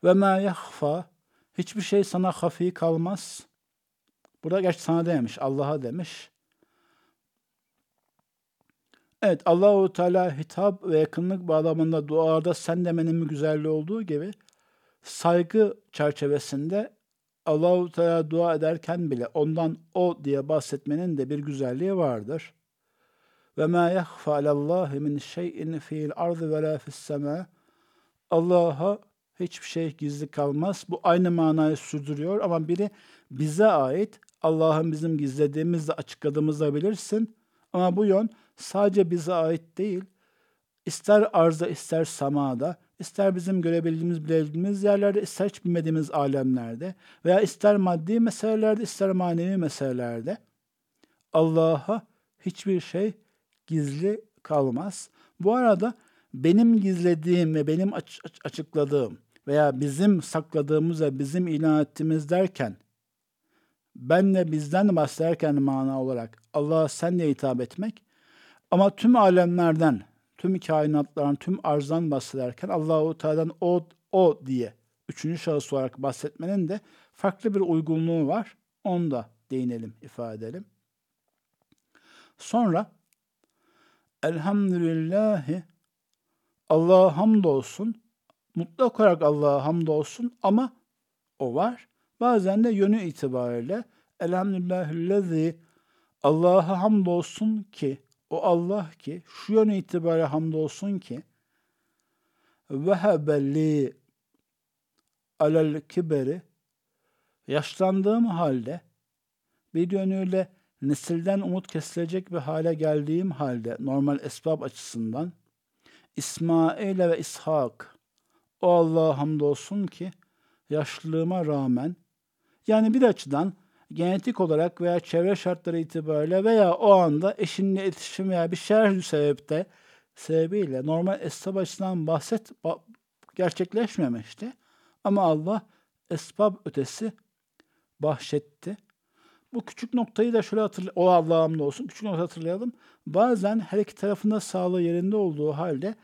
Ve ma yahfa hiçbir şey sana hafi kalmaz. Burada gerçi sana dememiş, Allah'a demiş. Evet Allahu Teala hitap ve yakınlık bağlamında duada sen demenin mi güzelliği olduğu gibi saygı çerçevesinde Allahu Teala dua ederken bile ondan o diye bahsetmenin de bir güzelliği vardır. Ve ma yahfa alallahi min şey'in fi'l ardı ve la fi's sema. Allah'a hiçbir şey gizli kalmaz. Bu aynı manayı sürdürüyor ama biri bize ait, Allah'ın bizim gizlediğimizde açıkladığımızda bilirsin. Ama bu yön sadece bize ait değil. İster arzda ister samada, ister bizim görebildiğimiz, bilebildiğimiz yerlerde, ister hiç bilmediğimiz alemlerde veya ister maddi meselelerde, ister manevi meselelerde Allah'a hiçbir şey gizli kalmaz. Bu arada benim gizlediğim ve benim aç- açıkladığım veya bizim sakladığımız ve bizim ilan ettiğimiz derken benle bizden bahsederken mana olarak Allah'a sen diye hitap etmek ama tüm alemlerden, tüm kainatların, tüm arzdan bahsederken Allahu Teala'dan o, o diye üçüncü şahıs olarak bahsetmenin de farklı bir uygunluğu var. Onu da değinelim, ifade edelim. Sonra Elhamdülillahi Allah'a hamdolsun. Mutlak olarak Allah'a hamdolsun ama o var. Bazen de yönü itibariyle Elhamdülillahillezî Allah'a hamdolsun ki o Allah ki şu yönü itibariyle hamdolsun ki vehebelli alel kiberi. Yaşlandığım halde bir yönüyle nesilden umut kesilecek bir hale geldiğim halde normal esbab açısından İsmail ve İshak o Allah'a hamdolsun ki yaşlılığıma rağmen yani bir açıdan genetik olarak veya çevre şartları itibariyle veya o anda eşinle iletişim veya bir şerh sebepte sebebiyle normal esbab açısından bahset gerçekleşmemişti. Ama Allah esbab ötesi bahşetti. Bu küçük noktayı da şöyle hatırlayalım. O Allah'a hamd olsun. Küçük nokta hatırlayalım. Bazen her iki tarafında sağlığı yerinde olduğu halde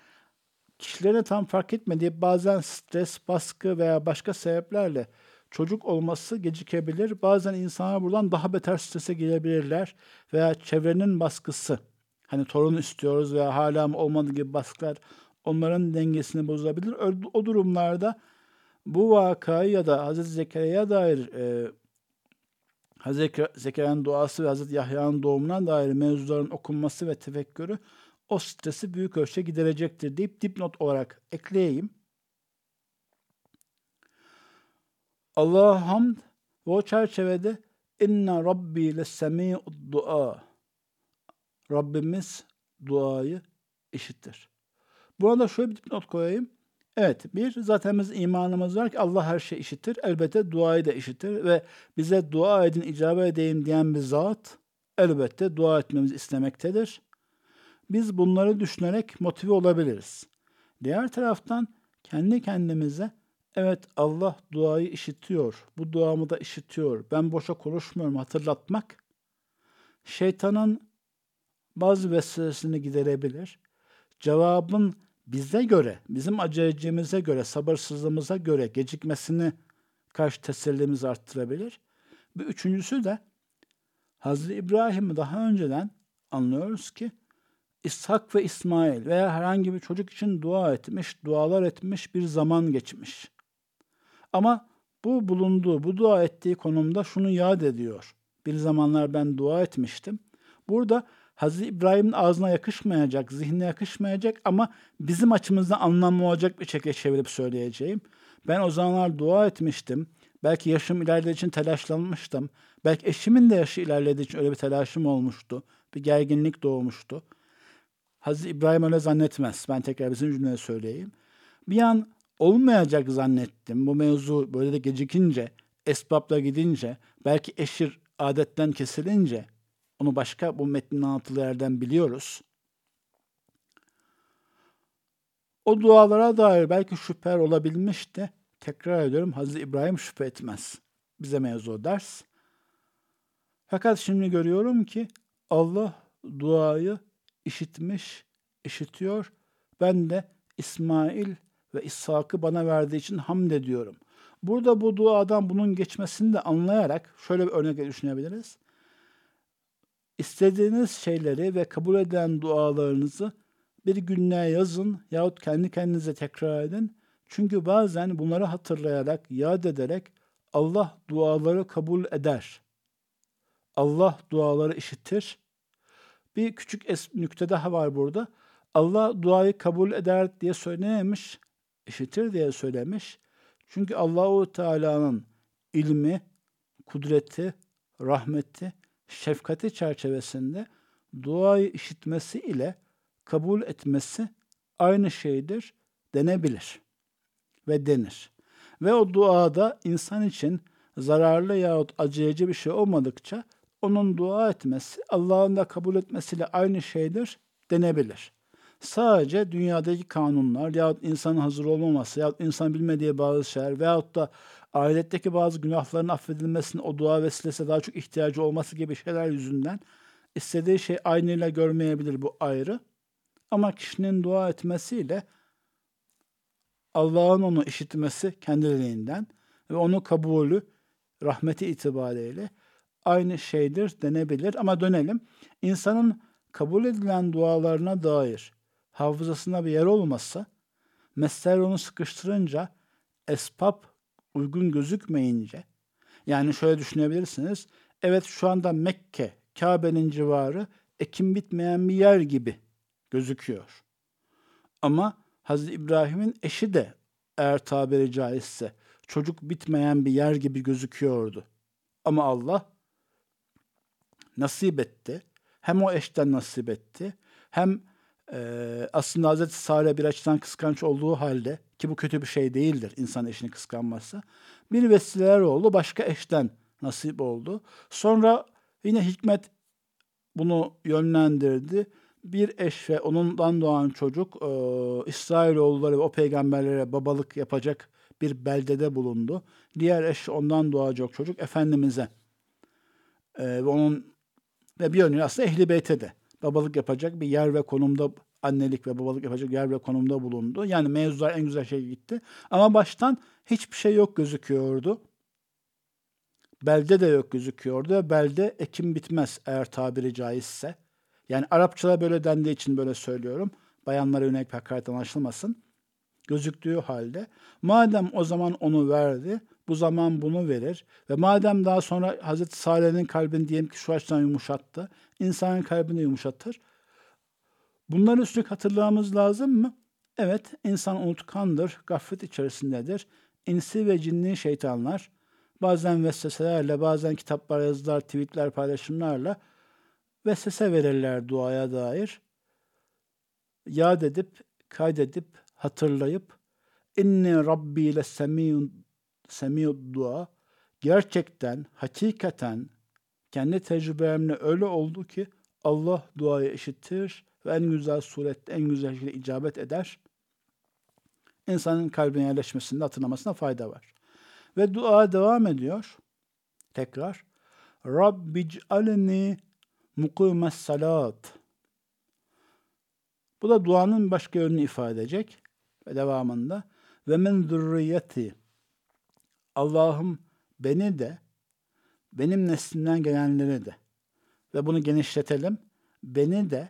kişilere tam fark etmediği bazen stres, baskı veya başka sebeplerle çocuk olması gecikebilir. Bazen insanlar buradan daha beter strese gelebilirler veya çevrenin baskısı. Hani torun istiyoruz veya hala mı olmadı gibi baskılar onların dengesini bozabilir. O, durumlarda bu vakayı ya da Hazreti Zekeriya'ya dair e, Hazreti Zekeriya'nın duası ve Hazreti Yahya'nın doğumuna dair mevzuların okunması ve tefekkürü o stresi büyük ölçüde giderecektir deyip dipnot olarak ekleyeyim. Allah'a hamd ve o çerçevede inna rabbi lesemi'ud dua Rabbimiz duayı işittir. Burada şöyle bir dipnot koyayım. Evet, bir zaten biz imanımız var ki Allah her şeyi işitir. Elbette duayı da işitir ve bize dua edin, icabet edeyim diyen bir zat elbette dua etmemizi istemektedir. Biz bunları düşünerek motive olabiliriz. Diğer taraftan kendi kendimize evet Allah duayı işitiyor, bu duamı da işitiyor, ben boşa konuşmuyorum hatırlatmak şeytanın bazı vesilesini giderebilir. Cevabın bize göre, bizim aceleciliğimize göre, sabırsızlığımıza göre gecikmesini karşı tesellimizi arttırabilir. Bir üçüncüsü de Hazreti İbrahim'i daha önceden anlıyoruz ki İshak ve İsmail veya herhangi bir çocuk için dua etmiş, dualar etmiş bir zaman geçmiş. Ama bu bulunduğu, bu dua ettiği konumda şunu yad ediyor. Bir zamanlar ben dua etmiştim. Burada Hazreti İbrahim'in ağzına yakışmayacak, zihnine yakışmayacak ama bizim açımızdan anlamlı olacak bir şekilde çevirip söyleyeceğim. Ben o zamanlar dua etmiştim. Belki yaşım ilerlediği için telaşlanmıştım. Belki eşimin de yaşı ilerlediği için öyle bir telaşım olmuştu. Bir gerginlik doğmuştu. Hazreti İbrahim öyle zannetmez. Ben tekrar bizim cümleyi söyleyeyim. Bir an olmayacak zannettim. Bu mevzu böyle de gecikince, esbabla gidince, belki eşir adetten kesilince onu başka bu metnin anlatılı yerden biliyoruz. O dualara dair belki şüphe olabilmişti. Tekrar ediyorum Hazreti İbrahim şüphe etmez. Bize mevzu ders. Fakat şimdi görüyorum ki Allah duayı işitmiş, işitiyor. Ben de İsmail ve İshak'ı bana verdiği için hamd ediyorum. Burada bu duadan bunun geçmesini de anlayarak şöyle bir örnek düşünebiliriz. İstediğiniz şeyleri ve kabul edilen dualarınızı bir günlüğe yazın yahut kendi kendinize tekrar edin. Çünkü bazen bunları hatırlayarak, yad ederek Allah duaları kabul eder. Allah duaları işitir. Bir küçük nükte daha var burada. Allah duayı kabul eder diye söylememiş, işitir diye söylemiş. Çünkü Allahu Teala'nın ilmi, kudreti, rahmeti, şefkati çerçevesinde duayı işitmesi ile kabul etmesi aynı şeydir denebilir ve denir. Ve o duada insan için zararlı yahut acıyıcı bir şey olmadıkça onun dua etmesi Allah'ın da kabul etmesiyle aynı şeydir denebilir. Sadece dünyadaki kanunlar yahut insanın hazır olmaması yahut insan bilmediği bazı şeyler veyahut da ahiretteki bazı günahların affedilmesinin o dua vesilesi daha çok ihtiyacı olması gibi şeyler yüzünden istediği şey aynıyla görmeyebilir bu ayrı. Ama kişinin dua etmesiyle Allah'ın onu işitmesi kendiliğinden ve onu kabulü rahmeti itibariyle aynı şeydir denebilir. Ama dönelim. İnsanın kabul edilen dualarına dair hafızasında bir yer olmasa, mesler onu sıkıştırınca, esbab uygun gözükmeyince, yani şöyle düşünebilirsiniz, evet şu anda Mekke, Kabe'nin civarı ekim bitmeyen bir yer gibi gözüküyor. Ama Hazreti İbrahim'in eşi de eğer tabiri caizse çocuk bitmeyen bir yer gibi gözüküyordu. Ama Allah nasip etti. Hem o eşten nasip etti. Hem aslında Hazreti Sare bir açıdan kıskanç olduğu halde ki bu kötü bir şey değildir insan eşini kıskanması. Bir vesileler oldu. Başka eşten nasip oldu. Sonra yine hikmet bunu yönlendirdi. Bir eş ve onundan doğan çocuk e, İsrailoğulları ve o peygamberlere babalık yapacak bir beldede bulundu. Diğer eş ondan doğacak çocuk Efendimiz'e e, ve onun ve bir yönüyle aslında ehli beyte de babalık yapacak bir yer ve konumda annelik ve babalık yapacak yer ve konumda bulundu. Yani mevzular en güzel şey gitti. Ama baştan hiçbir şey yok gözüküyordu. Belde de yok gözüküyordu. Belde ekim bitmez eğer tabiri caizse. Yani Arapçada böyle dendiği için böyle söylüyorum. Bayanlara yönelik bir hakaret anlaşılmasın. Gözüktüğü halde. Madem o zaman onu verdi, bu zaman bunu verir. Ve madem daha sonra Hazreti Salih'in kalbini diyelim ki şu açıdan yumuşattı. insanın kalbini yumuşatır. Bunları üstelik hatırlamamız lazım mı? Evet, insan unutkandır, gaflet içerisindedir. İnsi ve cinni şeytanlar bazen vesveselerle, bazen kitaplar, yazılar, tweetler, paylaşımlarla vesvese verirler duaya dair. Yad edip, kaydedip, hatırlayıp inni rabbi le semiyun semiyud dua gerçekten, hakikaten kendi tecrübemle öyle oldu ki Allah duayı işitir ve en güzel surette, en güzel şekilde icabet eder. İnsanın kalbine yerleşmesinde hatırlamasına fayda var. Ve dua devam ediyor. Tekrar. Rabbic'alni mukimes salat. Bu da duanın başka yönünü ifade edecek. Ve devamında ve men zürriyeti Allah'ım beni de benim neslimden gelenleri de ve bunu genişletelim. Beni de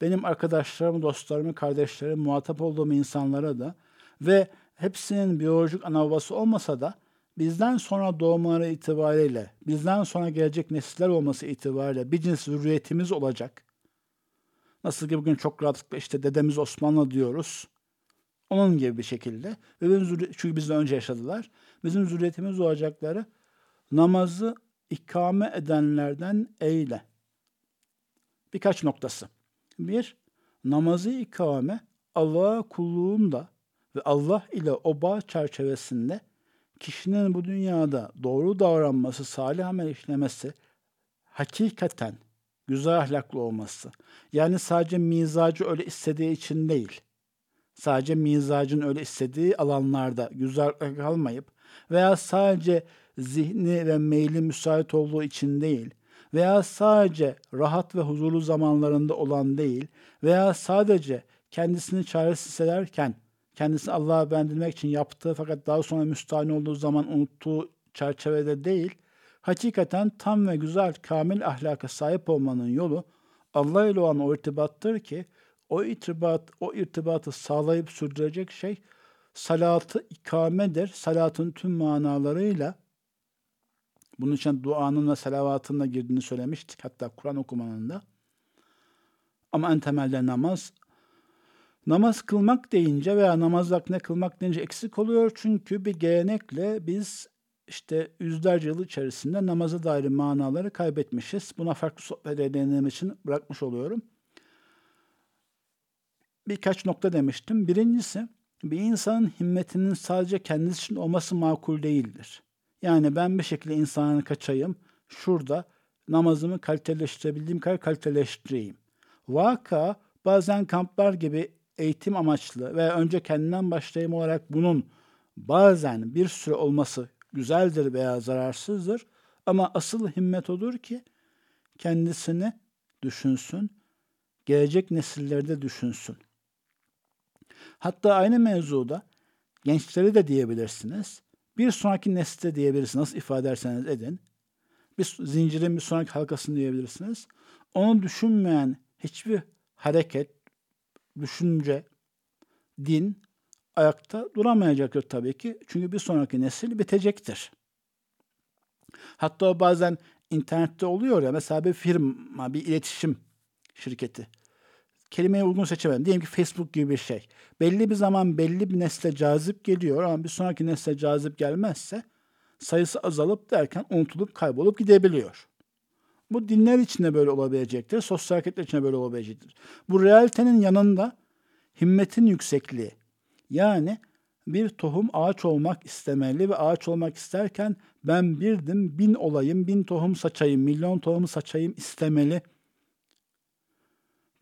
benim arkadaşlarımı, dostlarımı, kardeşlerimi, muhatap olduğum insanlara da ve hepsinin biyolojik ana babası olmasa da bizden sonra doğmaları itibariyle, bizden sonra gelecek nesiller olması itibariyle bir cins zürriyetimiz olacak. Nasıl ki bugün çok rahatlıkla işte dedemiz Osmanlı diyoruz. Onun gibi bir şekilde. Ve çünkü bizden önce yaşadılar. Bizim zürriyetimiz olacakları namazı ikame edenlerden eyle. Birkaç noktası. Bir, namazı ikame Allah'a kulluğunda ve Allah ile o bağ çerçevesinde kişinin bu dünyada doğru davranması, salih amel işlemesi, hakikaten güzel ahlaklı olması. Yani sadece mizacı öyle istediği için değil. Sadece mizacın öyle istediği alanlarda güzel kalmayıp veya sadece zihni ve meyli müsait olduğu için değil veya sadece rahat ve huzurlu zamanlarında olan değil veya sadece kendisini çaresiz hissederken kendisini Allah'a beğendirmek için yaptığı fakat daha sonra müstahane olduğu zaman unuttuğu çerçevede değil, hakikaten tam ve güzel, kamil ahlaka sahip olmanın yolu Allah ile olan o irtibattır ki o irtibat, o irtibatı sağlayıp sürdürecek şey salatı ikamedir. Salatın tüm manalarıyla bunun için duanın ve salavatın da girdiğini söylemiştik. Hatta Kur'an okumanın da. Ama en temelde namaz. Namaz kılmak deyince veya namaz vaktine kılmak deyince eksik oluyor. Çünkü bir gelenekle biz işte yüzlerce yıl içerisinde namaza dair manaları kaybetmişiz. Buna farklı sohbet edenlerim için bırakmış oluyorum. Birkaç nokta demiştim. Birincisi bir insanın himmetinin sadece kendisi için olması makul değildir. Yani ben bir şekilde insanı kaçayım, şurada namazımı kaliteleştirebildiğim kadar kaliteleştireyim. Vaka bazen kamplar gibi eğitim amaçlı ve önce kendinden başlayayım olarak bunun bazen bir süre olması güzeldir veya zararsızdır. Ama asıl himmet odur ki kendisini düşünsün, gelecek nesillerde düşünsün. Hatta aynı mevzuda gençleri de diyebilirsiniz. Bir sonraki nesle diyebilirsiniz. Nasıl ifade ederseniz edin. Bir zincirin bir sonraki halkasını diyebilirsiniz. Onu düşünmeyen hiçbir hareket, düşünce, din ayakta duramayacaktır tabii ki. Çünkü bir sonraki nesil bitecektir. Hatta bazen internette oluyor ya mesela bir firma, bir iletişim şirketi. Kelimeyi uygun seçemem. Diyelim ki Facebook gibi bir şey. Belli bir zaman belli bir nesle cazip geliyor ama bir sonraki nesle cazip gelmezse sayısı azalıp derken unutulup kaybolup gidebiliyor. Bu dinler içinde böyle olabilecektir. Sosyal hareketler içinde böyle olabilecektir. Bu realitenin yanında himmetin yüksekliği. Yani bir tohum ağaç olmak istemeli ve ağaç olmak isterken ben birdim, bin olayım, bin tohum saçayım, milyon tohum saçayım istemeli.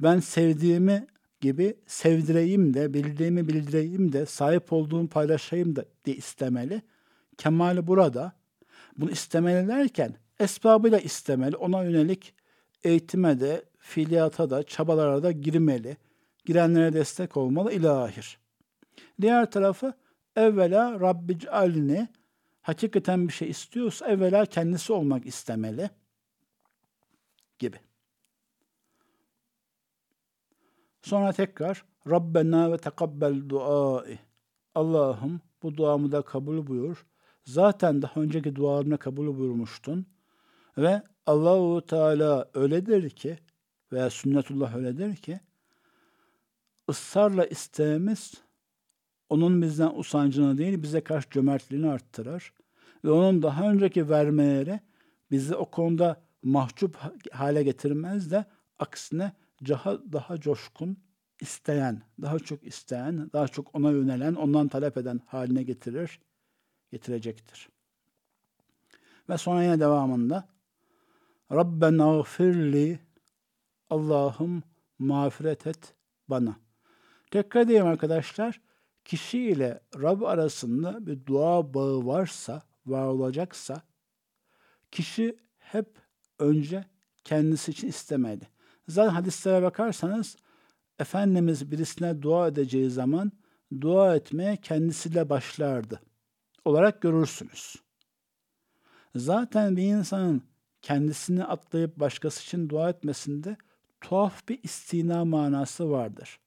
Ben sevdiğimi gibi sevdireyim de, bildiğimi bildireyim de, sahip olduğumu paylaşayım da diye istemeli. Kemali burada. Bunu istemeli derken esbabıyla istemeli. Ona yönelik eğitime de, fiiliyata da, çabalara da girmeli. Girenlere destek olmalı ilahir. Diğer tarafı evvela Rabbicalni hakikaten bir şey istiyorsa evvela kendisi olmak istemeli gibi. Sonra tekrar Rabbena ve tekabbel duai. Allah'ım bu duamı da kabul buyur. Zaten daha önceki dualarını kabul buyurmuştun. Ve Allahu Teala öyledir ki veya sünnetullah öyledir ki ısrarla isteğimiz onun bizden usancını değil bize karşı cömertliğini arttırır. Ve onun daha önceki vermeleri bizi o konuda mahcup hale getirmez de aksine daha, daha coşkun, isteyen, daha çok isteyen, daha çok ona yönelen, ondan talep eden haline getirir, getirecektir. Ve sonra yine devamında Rabbena gfirli Allah'ım mağfiret et bana. Tekrar edeyim arkadaşlar. Kişi ile Rab arasında bir dua bağı varsa, var olacaksa kişi hep önce kendisi için istemeli. Zaten hadislere bakarsanız Efendimiz birisine dua edeceği zaman dua etmeye kendisiyle başlardı olarak görürsünüz. Zaten bir insanın kendisini atlayıp başkası için dua etmesinde tuhaf bir istina manası vardır.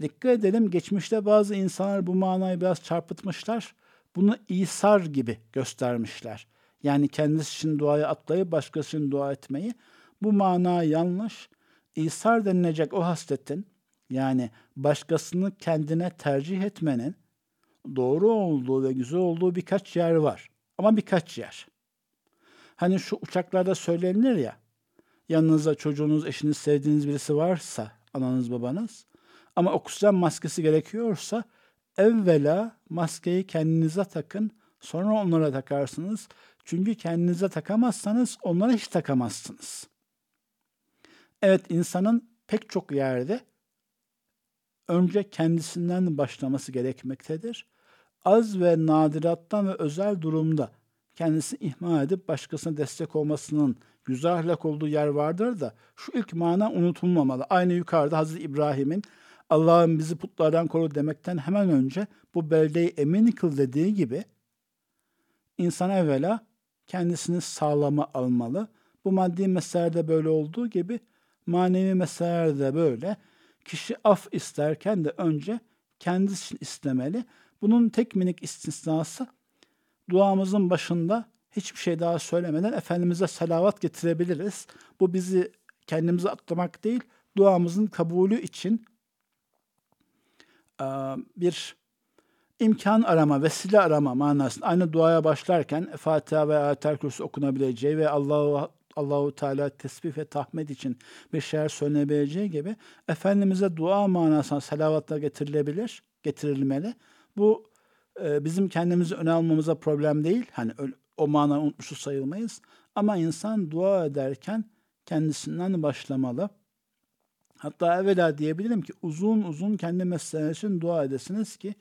Dikkat edelim geçmişte bazı insanlar bu manayı biraz çarpıtmışlar. Bunu İsar gibi göstermişler. Yani kendisi için duayı atlayıp başkası için dua etmeyi. Bu mana yanlış. İsar denilecek o hasletin yani başkasını kendine tercih etmenin doğru olduğu ve güzel olduğu birkaç yer var. Ama birkaç yer. Hani şu uçaklarda söylenir ya, yanınızda çocuğunuz, eşiniz, sevdiğiniz birisi varsa, ananız, babanız, ama oksijen maskesi gerekiyorsa evvela maskeyi kendinize takın, sonra onlara takarsınız. Çünkü kendinize takamazsanız onlara hiç takamazsınız. Evet insanın pek çok yerde önce kendisinden başlaması gerekmektedir. Az ve nadirattan ve özel durumda kendisini ihmal edip başkasına destek olmasının güzel ahlak olduğu yer vardır da şu ilk mana unutulmamalı. Aynı yukarıda Hazreti İbrahim'in Allah'ım bizi putlardan koru demekten hemen önce bu beldeyi emin kıl dediği gibi insan evvela kendisini sağlama almalı. Bu maddi meselelerde böyle olduğu gibi manevi meselelerde böyle. Kişi af isterken de önce kendisi için istemeli. Bunun tek minik istisnası duamızın başında hiçbir şey daha söylemeden Efendimiz'e selavat getirebiliriz. Bu bizi kendimize atlamak değil, duamızın kabulü için bir imkan arama, vesile arama manasında aynı duaya başlarken Fatiha ve Ayetel Kürsü okunabileceği ve Allahu Allahu Teala tesbih ve tahmid için bir şeyler söylenebileceği gibi Efendimiz'e dua manasına salavatla getirilebilir, getirilmeli. Bu e, bizim kendimizi öne almamıza problem değil. Hani o manayı unutmuşuz sayılmayız. Ama insan dua ederken kendisinden başlamalı. Hatta evvela diyebilirim ki uzun uzun kendi mesleğiniz için dua edesiniz ki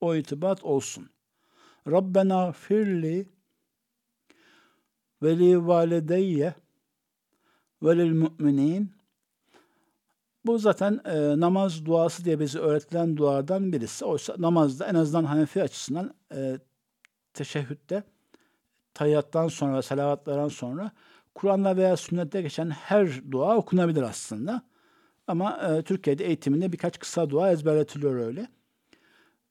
o itibat olsun. Rabbena firli ve li valideyye ve lil müminin bu zaten e, namaz duası diye bize öğretilen duadan birisi. Oysa namazda en azından Hanefi açısından e, teşehhütte tayyattan sonra, salavatlardan sonra Kur'an'da veya sünnette geçen her dua okunabilir aslında. Ama e, Türkiye'de eğitiminde birkaç kısa dua ezberletiliyor öyle.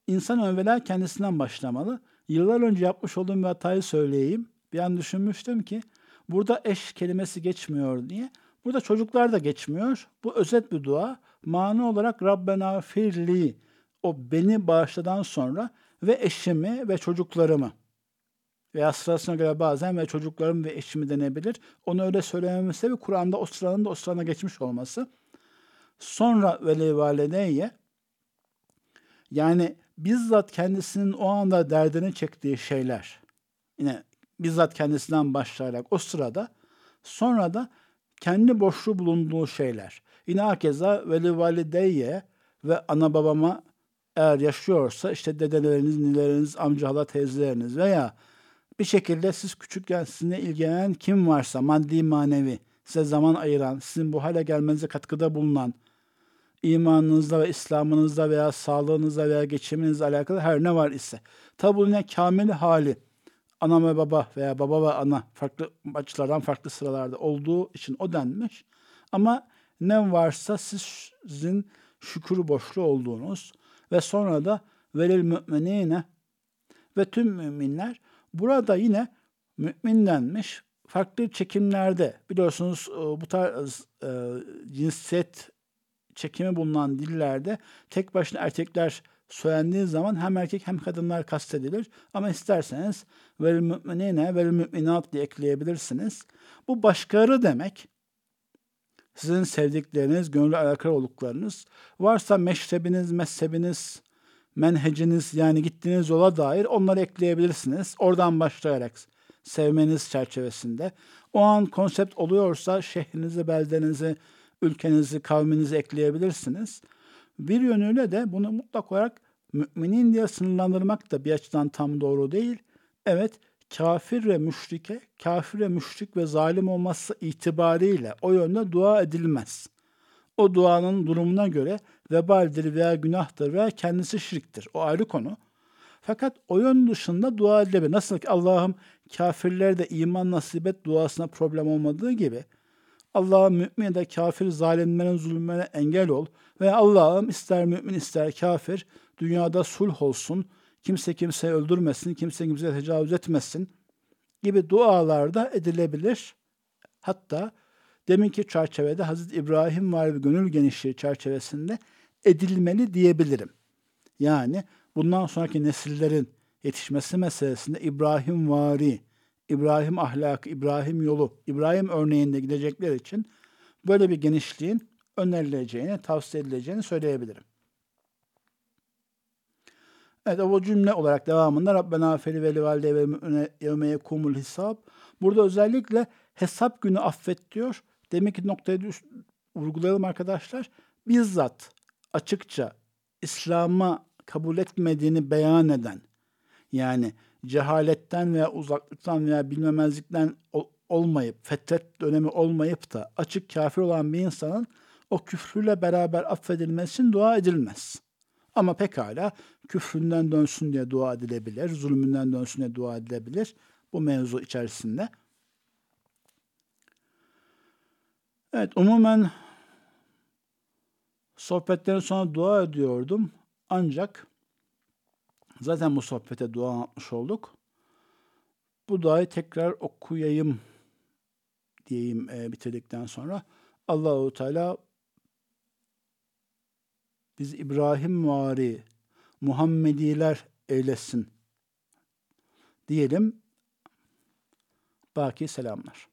İnsan evvela kendisinden başlamalı. Yıllar önce yapmış olduğum bir hatayı söyleyeyim. Bir an düşünmüştüm ki burada eş kelimesi geçmiyor diye. Burada çocuklar da geçmiyor. Bu özet bir dua. Mani olarak Rabbena firli o beni bağışladan sonra ve eşimi ve çocuklarımı veya sırasına göre bazen ve çocuklarım ve eşimi denebilir. Onu öyle söylememiz sebebi Kur'an'da o sıranın da o sırana geçmiş olması. Sonra veli valideyye yani bizzat kendisinin o anda derdini çektiği şeyler yine bizzat kendisinden başlayarak o sırada sonra da kendi boşluğu bulunduğu şeyler. Yine herkese veli valideyye ve ana babama eğer yaşıyorsa işte dedeleriniz, nileriniz, amca hala teyzeleriniz veya bir şekilde siz küçükken sizinle ilgilenen kim varsa maddi manevi size zaman ayıran, sizin bu hale gelmenize katkıda bulunan, imanınızda ve İslam'ınızda veya sağlığınızda veya geçiminizle alakalı her ne var ise. Tabi bu yine kamil hali ana ve baba veya baba ve ana farklı açılardan farklı sıralarda olduğu için o denmiş. Ama ne varsa sizin şükür borçlu olduğunuz ve sonra da velil müminine ve tüm müminler burada yine mümin denmiş. Farklı çekimlerde biliyorsunuz e, bu tarz e, cinsiyet çekimi bulunan dillerde tek başına erkekler söylendiği zaman hem erkek hem kadınlar kastedilir. Ama isterseniz vel müminine vel müminat diye ekleyebilirsiniz. Bu başkaları demek. Sizin sevdikleriniz, gönüllü alakalı olduklarınız. Varsa meşrebiniz, mezhebiniz, menheciniz yani gittiğiniz yola dair onları ekleyebilirsiniz. Oradan başlayarak sevmeniz çerçevesinde. O an konsept oluyorsa şehrinizi, beldenizi, ülkenizi, kavminizi ekleyebilirsiniz. Bir yönüyle de bunu mutlak olarak müminin diye sınırlandırmak da bir açıdan tam doğru değil. Evet, kafir ve müşrike, kafir ve müşrik ve zalim olması itibariyle o yönde dua edilmez. O duanın durumuna göre vebaldir veya günahtır veya kendisi şirktir. O ayrı konu. Fakat o yön dışında dua edilebilir. Nasıl ki Allah'ım kafirlerde iman nasip et duasına problem olmadığı gibi Allah'ım mümin de kafir zalimlerin zulmüne engel ol ve Allah'ım ister mümin ister kafir dünyada sulh olsun, kimse kimseyi öldürmesin, kimse kimseye tecavüz etmesin gibi dualar da edilebilir. Hatta deminki çerçevede Hazreti İbrahim var bir gönül genişliği çerçevesinde edilmeli diyebilirim. Yani bundan sonraki nesillerin yetişmesi meselesinde İbrahim vari, İbrahim ahlakı, İbrahim yolu, İbrahim örneğinde gidecekler için böyle bir genişliğin önerileceğini, tavsiye edileceğini söyleyebilirim. Evet o cümle olarak devamında Rabbena feli veli valide ve mü'mine yevme yekumul hisab. Burada özellikle hesap günü affet diyor. Demek ki noktayı vurgulayalım arkadaşlar. Bizzat açıkça İslam'a kabul etmediğini beyan eden yani cehaletten veya uzaklıktan veya bilmemezlikten olmayıp, fetret dönemi olmayıp da açık kafir olan bir insanın o küfrüyle beraber affedilmesi için dua edilmez. Ama pekala küfründen dönsün diye dua edilebilir, zulmünden dönsün diye dua edilebilir bu mevzu içerisinde. Evet, umumen sohbetlerin sonra dua ediyordum. Ancak Zaten bu sohbete dua atmış olduk. Bu duayı tekrar okuyayım diyeyim e, bitirdikten sonra. Allahu Teala biz İbrahim vari Muhammediler eylesin. Diyelim. Baki selamlar.